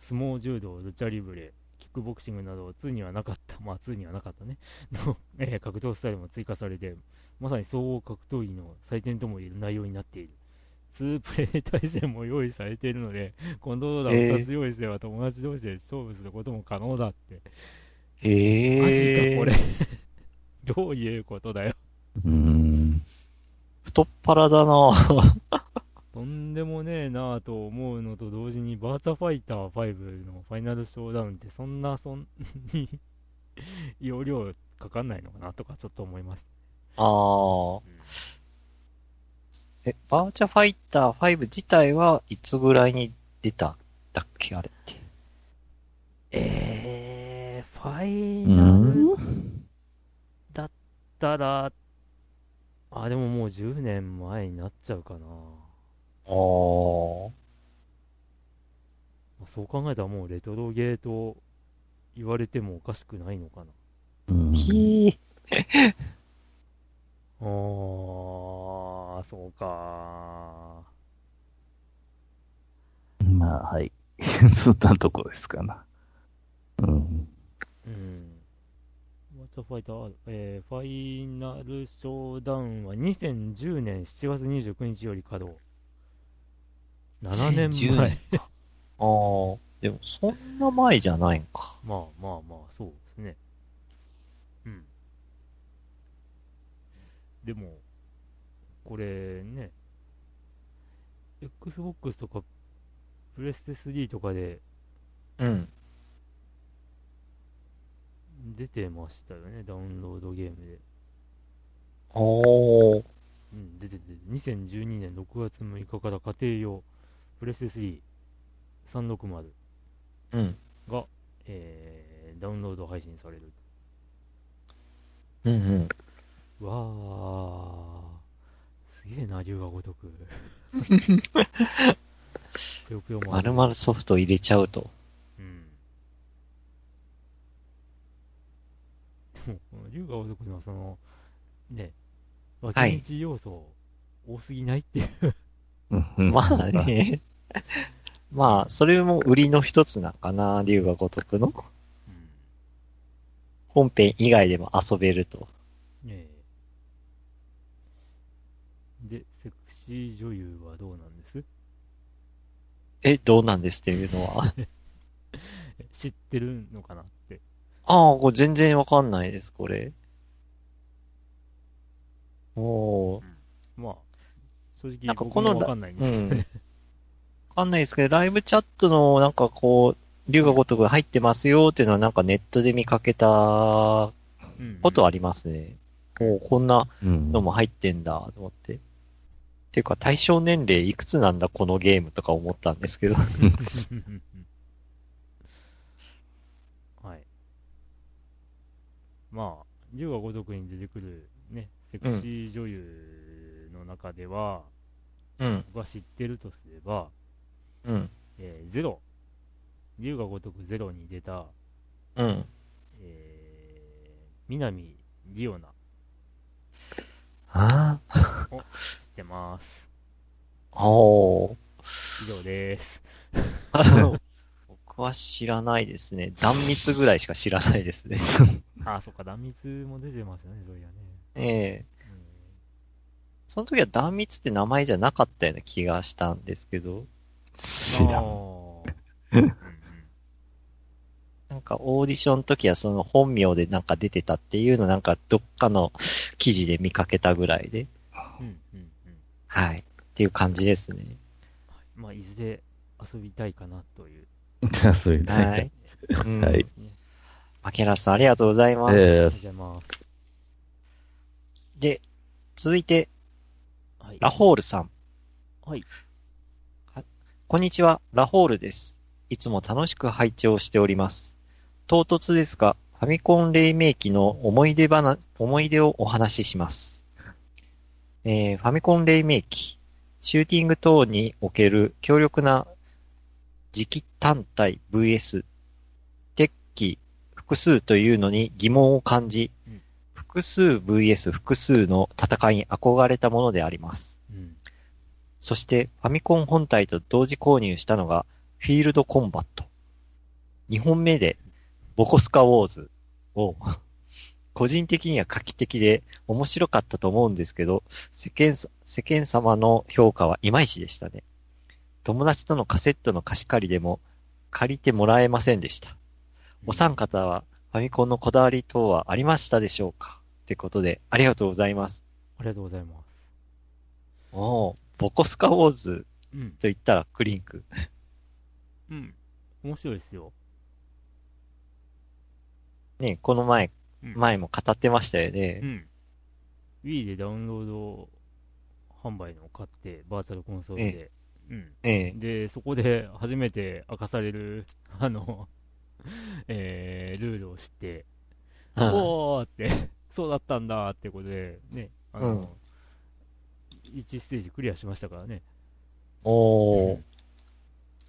相撲柔道、ルチャリブレ、キックボクシングなど2にはなかった、まあ2にはなかったね、の、えー格闘スタイルも追加されて、まさに総合格闘技の祭典ともいえる内容になっている。2プレイ対戦も用意されているので、コントローラーを2つ用意すれば友達同士で勝負することも可能だって。ええマジか、これ。どういうことだよ。うーん。太っ腹だな とんでもねえなぁと思うのと同時に、バーチャファイター5のファイナルショーダウンってそんな、そんに、容量かかんないのかなとかちょっと思いました。あー。え、バーチャファイター5自体はいつぐらいに出たんだっけあれって。えー、ファイうナルんだったら、あ、でももう10年前になっちゃうかな。あー。そう考えたらもうレトロゲーと言われてもおかしくないのかな。うん。あー、そうかまあ、はい。そんなとこですかな。うん。うん。バーチャファイター、えー、ファイナルショーダウンは2010年7月29日より稼働。7年2010前。あー。でも、そんな前じゃないんか。まあまあまあ、そうですね。うん。でも、これね、Xbox とか、プレステ3とかでうん。出てましたよね、ダウンロードゲームで。おー。うん、出てて、2012年6月6日から家庭用、プレステ3、360うん。が、えー、ダウンロード配信される。うんうん。うわー、すげえな、龍が如く。ぷ よぷよもある丸々ソフト入れちゃうと。うん。でも、この龍が如くのその、ね、脇はい道要素多すぎないっていう。うんまあ。ね。まあ、それも売りの一つなんかな、龍が如くの。うん。本編以外でも遊べると。ええで、セクシー女優はどうなんです？え、どうなんですっていうのは？え 知ってるのかなって。ああ、これ全然わかんないです、これ。おー。まあ、正直なんかこの僕もわかんないんですけどね。わかんないですけど、ライブチャットのなんかこう、龍が如く入ってますよっていうのはなんかネットで見かけたこうんとありますね。おうこんなうんのも入ってんだと思って。っていうか対象年齢いくつなんだこのゲームとか思ったんですけど。はい。まあ、龍が如くに出てくるね、セクシー女優の中では、うん、僕が知ってるとすれば、うん、えーゼロ。龍が如くゼロに出た、うん。えー、南リオナあを 知ってます。あ、おー。以上です。僕は知らないですね。断密ぐらいしか知らないですね。あー、そっか、断密も出てましたね、そういやね。ええうんその時は断密って名前じゃなかったような気がしたんですけど、知らん。なんかオーディションの時はその本名でなんか出てたっていうのなんかどっかの記事で見かけたぐらいで、うん、うん、うん。はい。っていう感じですね。まあ、いずれ遊びたいかなという。そういうね。はい。うん。はい。マケラスさんありがとうございます。えーありがとうございます。で、続いて、はい。ラホールさん。はい。こんにちは、ラホールです。いつも楽しく拝聴しております。唐突ですが、ファミコン黎明期の思い出話、思い出をお話しします。えーファミコン黎明期、シューティング等における強力な磁気単体 VS、鉄器、複数というのに疑問を感じうん、複数 VS 複数の戦いに憧れたものであります。うん。そしてファミコン本体と同時購入したのがフィールドコンバット。2本目でボコスカウォーズを個人的には画期的で面白かったと思うんですけど、世間さ、世間様の評価はいまいちでしたね。友達とのカセットの貸し借りでも借りてもらえませんでした。お三方はファミコンのこだわり等はありましたでしょうか？ってことで、ありがとうございます。ありがとうございます。おーボコスカウォーズうん。と言ったらクリンク。うん。面白いですよ。ね、この前、うん前も語ってましたようね。ん。Wii でダウンロード販売のを買って、バーチャルコンソールで。うん。ええ。で、そこで初めて明かされる、あの、えー、ルールを知って、うんおーって、そうだったんだってことで、ね、あの、1ステージクリアしましたからね。おー。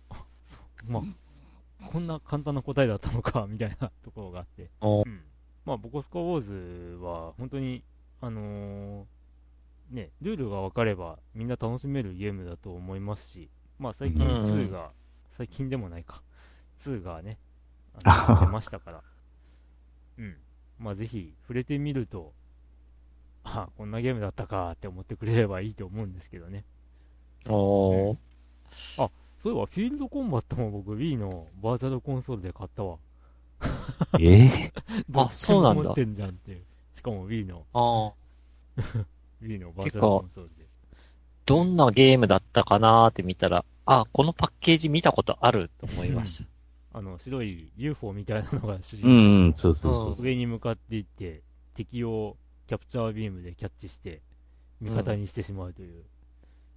まあ、こんな簡単な答えだったのか、みたいなところがあって。おうん。まあ、ボコスカウォーズは、本当に、あのーね、ルールが分かれば、みんな楽しめるゲームだと思いますし、まあ、最近うんうん2が、最近でもないか、2がね、あの出ましたから、うん。まあ、ぜひ、触れてみると、あ、こんなゲームだったかって思ってくれればいいと思うんですけどね。おー。そういえば、フィールドコンバットも僕、Wii のバーチャルコンソールで買ったわ。ええ あそうなんだ持ってんじゃんっていう。しかも Wii の、ああ。Wii のバーチャルコンソールで。どんなゲームだったかなーって見たら、あ、このパッケージ見たことあると思いました。あの、白い UFO みたいなのが主う人ん、うん、そうそううんそう。上に向かっていって、敵をキャプチャービームでキャッチして、味方にしてしまうという。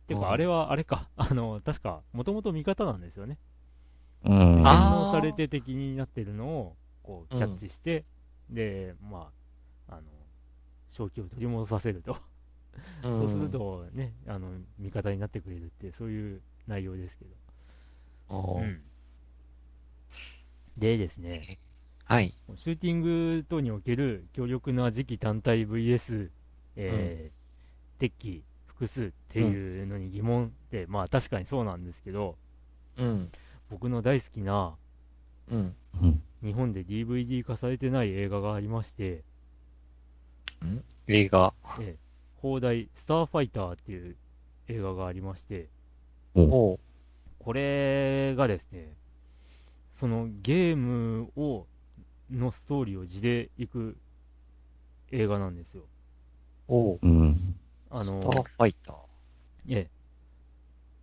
てうんか、あれは、あれか、あの、確か、もともと味方なんですよね。うん。洗脳されて敵になってるのを、こう、キャッチして、で、まあ、あの、正気を取り戻させると。そうすると、ね、あの、味方になってくれるって、そういう内容ですけど。おーうん。でですね、はい。シューティング等における強力な磁気単体 VS、えー鉄器複数っていうのに疑問って、まあ確かにそうなんですけど、うん。僕の大好きなうん。うん。日本で DVD 化されてない映画がありまして、映画。えー放題スターファイターっていう映画がありまして、おー。これがですね、そのゲームを、のストーリーを地で行く映画なんですよ。おー。うん。あのスターファイター。ええ。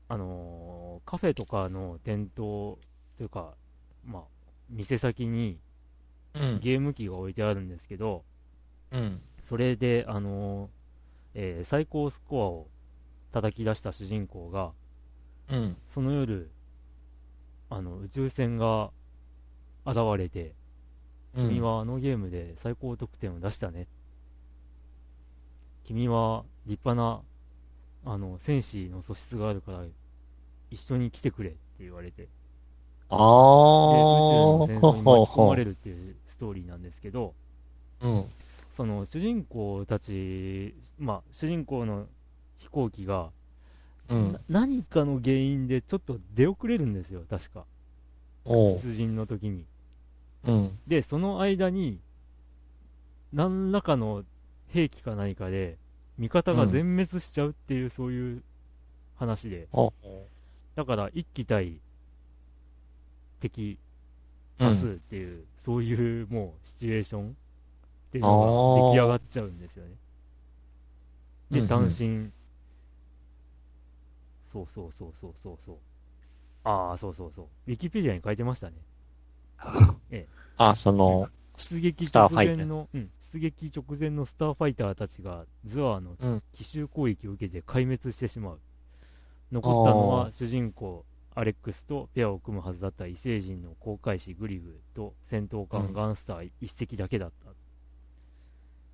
あのーカフェとかの店頭というか、まあ、店先にうん。ゲーム機が置いてあるんですけど、うん。それで、あのーえー最高スコアを叩き出した主人公が、うん。その夜、あの、宇宙船が現れて、君はあのゲームで最高得点を出したね。君は立派な、あの、戦士の素質があるから、一緒に来てくれって言われて、で、あ宇宙ー。の戦争に巻き込まれるっていうストーリーなんですけど、うん。その主人公たち、まあ、主人公の飛行機が、うんな。何かの原因でちょっと出遅れるんですよ、確か。出陣の時に。うん。で、その間に、何らかの兵器か何かで、味方が全滅しちゃうっていう、そういう話で、おだから一機対敵出すっていう、そういうもうシチュエーションっていうのが出来上がっちゃうんですよね。で、うんうん単身、そうそうそうそうそうそう。ああ、そうそうそう。ウィキペディアに書いてましたね。あ、その、出撃直前の、うん、出撃直前のスターファイターたちがズワーのうん奇襲攻撃を受けて壊滅してしまう。残ったのあは主人公アレックスとペアを組むはずだった異星人の航海士グリグと戦闘艦うんガンスター一隻だけだった。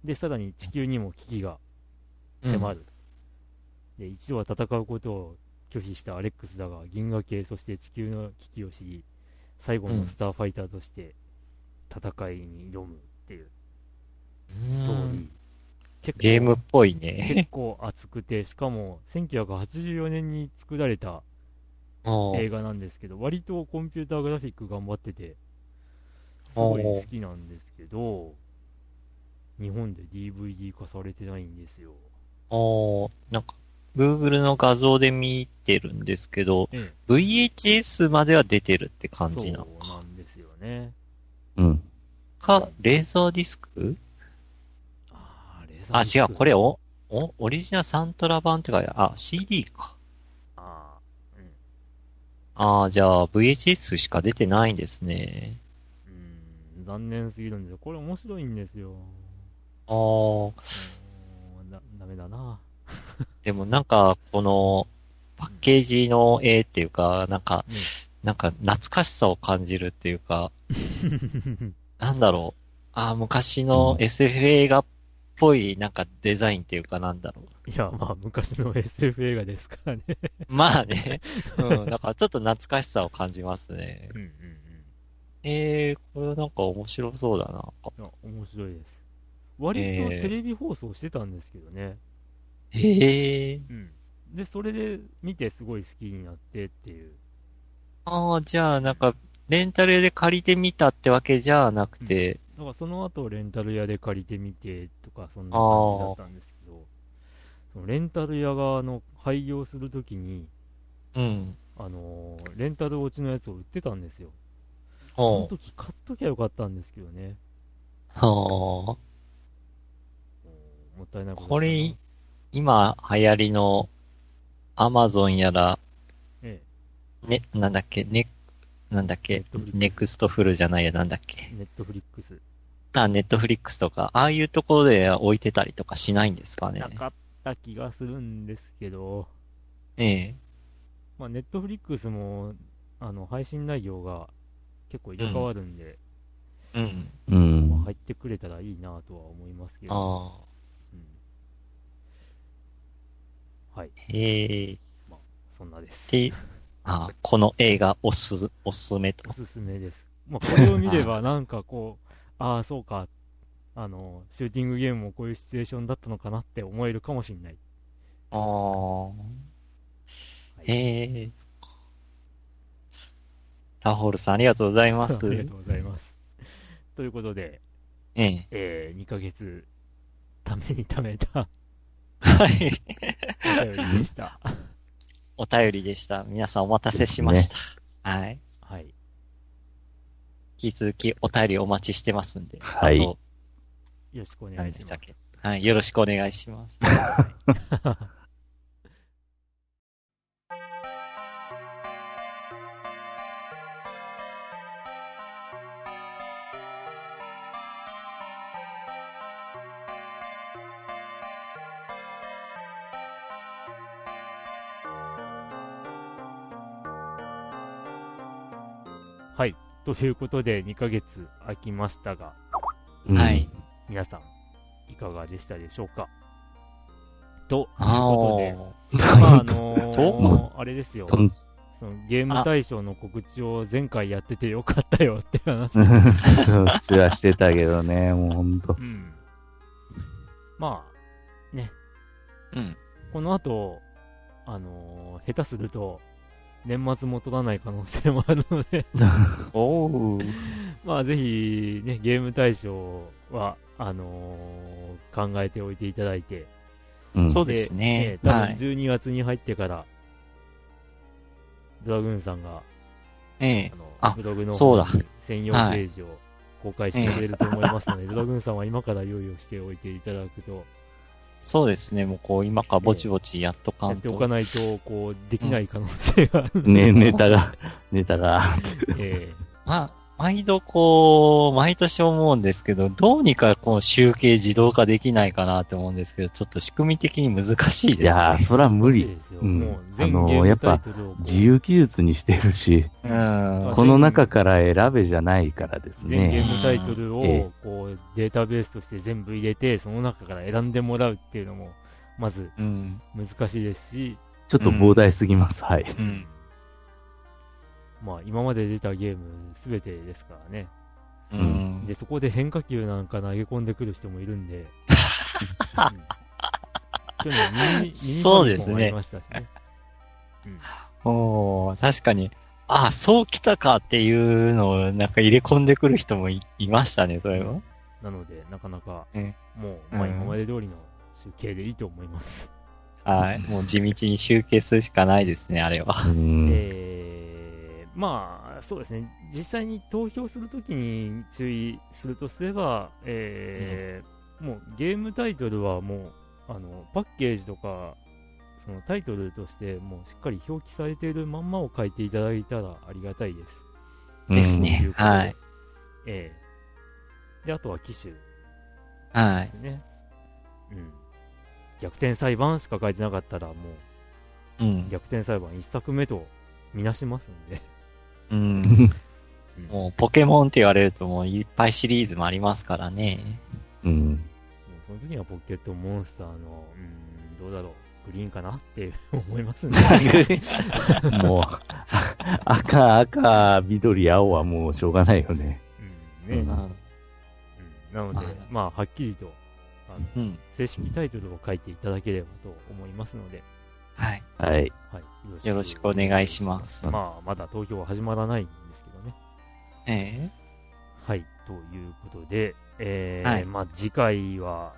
で、さらに地球にも危機が迫る。で、一度は戦うことを拒否したアレックスだが、銀河系、そして地球の危機を知り、最後のスターファイターとして戦いに挑むっていううんストーリー。結構ゲームっぽいね。結構熱くて、しかも1984年に作られた映画なんですけど、割とコンピューターグラフィック頑張ってて、すごい好きなんですけど、日本で DVD 化されてないんですよ。おーなんか、Google の画像で見てるんですけど、え VHS までは出てるって感じなのそうなんですよね。うん。か、レーザーディスク？あーレーザーあ、違う、ディスクこれお、お、オリジナルサントラ版ってか、あ、CD か。あーうんああ、じゃあ VHS しか出てないんですね。うーん、残念すぎるんですよ。これ面白いんですよ。ああ、だ、ダメだな。でもなんか、この、パッケージの絵っていうか、なんか、ねなんか懐かしさを感じるっていうか、なんだろう。ああ、昔の SF 映画っぽいなんかデザインっていうかなんだろう。いや、まあ、昔の SF 映画ですからね。まあね。うん。だからちょっと懐かしさを感じますね。うんうんええー、これなんか面白そうだな。うん。あ面白いです。割とえーテレビ放送してたんですけどね。へえ。うん。で、それで見てすごい好きになってっていう。ああ、じゃあなんか、レンタル屋で借りてみたってわけじゃなくて、だからその後レンタル屋で借りてみてとか、そんな感じだったんですけど、そのレンタル屋側の廃業するときに、うん。あのーレンタル落ちのやつを売ってたんですよ。その。時買っときゃよかったんですけどね。はあ。もったいないことこれ、今流行りの、アマゾンやら、えね、なんだっけ、ね、なんだっけ、ネクストフルじゃないや、なんだっけえ、。ネットフリックス。あ、ネットフリックスとか、ああいうところで置いてたりとかしないんですかねな。かった気がするんですけど、ええ。まあ、ネットフリックスも、あの、配信内容が結構入れ替わるんで、うん。うん。まあ、入ってくれたらいいなとは思いますけど、ああ。うんはい、へえ。そんなです。で、あこの映画おす、おすすめとお。すすめです。まあ、これを見れば、なんかこう、ああ、そうか、あの、シューティングゲームもこういうシチュエーションだったのかなって思えるかもしれない。ああ。へえ。そっかラホールさんありがとうございまあす。りがとうございます。ということで、ええ。えー、2ヶ月、ために貯めたはい。お便りでした。お便りでした。皆さんお待たせしました。はい。はい。引き続きお便りお待ちしてますんで。はいよろしくお願いしますはい。よろしくお願いします。ということで、2ヶ月空きましたが、うんはい。皆さん、いかがでしたでしょうか？というあことで、ーまあ、あのー あれですよ。そのゲーム大賞の告知を前回やっててよかったよって話です。そうしてたけどね、もうほんと。うん。まあ、ね、うん。この後、あのー下手すると、年末も取らない可能性もあるので、おー。まあぜひ、ね、ゲーム大賞は、あのー考えておいていただいて、うんそうですねえ。ー多分はい。12月に入ってから、ドラグーンさんが、ええあ。のあブログのそうだ方に専用ページを公開してくれると思いますので、ドラグーンさんは今から用意をしておいていただくと、そうですね、もうこう今からぼちぼちやっとかやっておんと。かないと、こう、できない可能性がある。ね、ネタが、ネタが。えまあ、毎度こう、毎年思うんですけど、どうにかこう集計自動化できないかなって思うんですけど、ちょっと仕組み的に難しいいですね。やー、そらえ無理。ですよ。うんもう、全あのやっぱ自由記述にしてるし、うん。この中から選べじゃないからですね。全ゲームタイトルええをこうデータベースとして全部入れて、その中から選んでもらうっていうのも、まずうん。難しいですし、ちょっと膨大すぎます。はい。うん。まあ今まで出たゲームすべてですからね。うん。で、そこで変化球なんか投げ込んでくる人もいるんで。うん去年ミニ、ミニそうですねましたしね。うんおー確かに、あ、そうきたかっていうのをなんか入れ込んでくる人もいいましたね、それは。なので、なかなかうん、もう、まあうん今まで通りの集計でいいと思います。はい。もう地道に集計するしかないですね、あれは。うん。えー、まあ、そうですね、実際に投票するときに注意するとすれば、えーもうゲームタイトルはもう、あの、パッケージとか、そのタイトルとしてもうしっかり表記されているまんまを書いていただいたらありがたいです。ですねはい。ええで、あとは機種ではいす。ね。うん。逆転裁判しか書いてなかったら、もううん。逆転裁判一作目とみなしますんで。うん。う んもうポケモンって言われるともういっぱいシリーズもありますからね。うん。もうその時にはポケットモンスターの、うん、どうだろう、グリーンかなって思いますね。もう、赤、赤、緑、青はもうしょうがないよね。うん、ね。ううんんなので、はいまあ、はっきりと、あの、うん。正式タイトルを書いていただければと思いますので、はい。はい。はい。よろしくお願いしますまあ、まだ投票は始まらないんですけどね。えはい。ということで、えーはいまあ、次回は、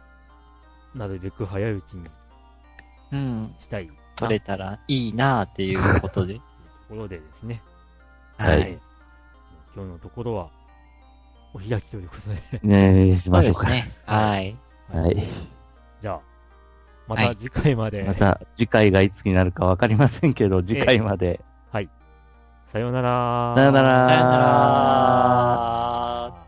なるべく早いうちにえうん。したいな取れたらいいなっていうことで。ところでですね、はいはい。今日のところは、お開きということで、ねえ、しそうましょうか。ですね。はい。はい。じゃあ、また次回まで、また次回がいつになるかわかりませんけど、次回まで。さようなら。さようならさよなら。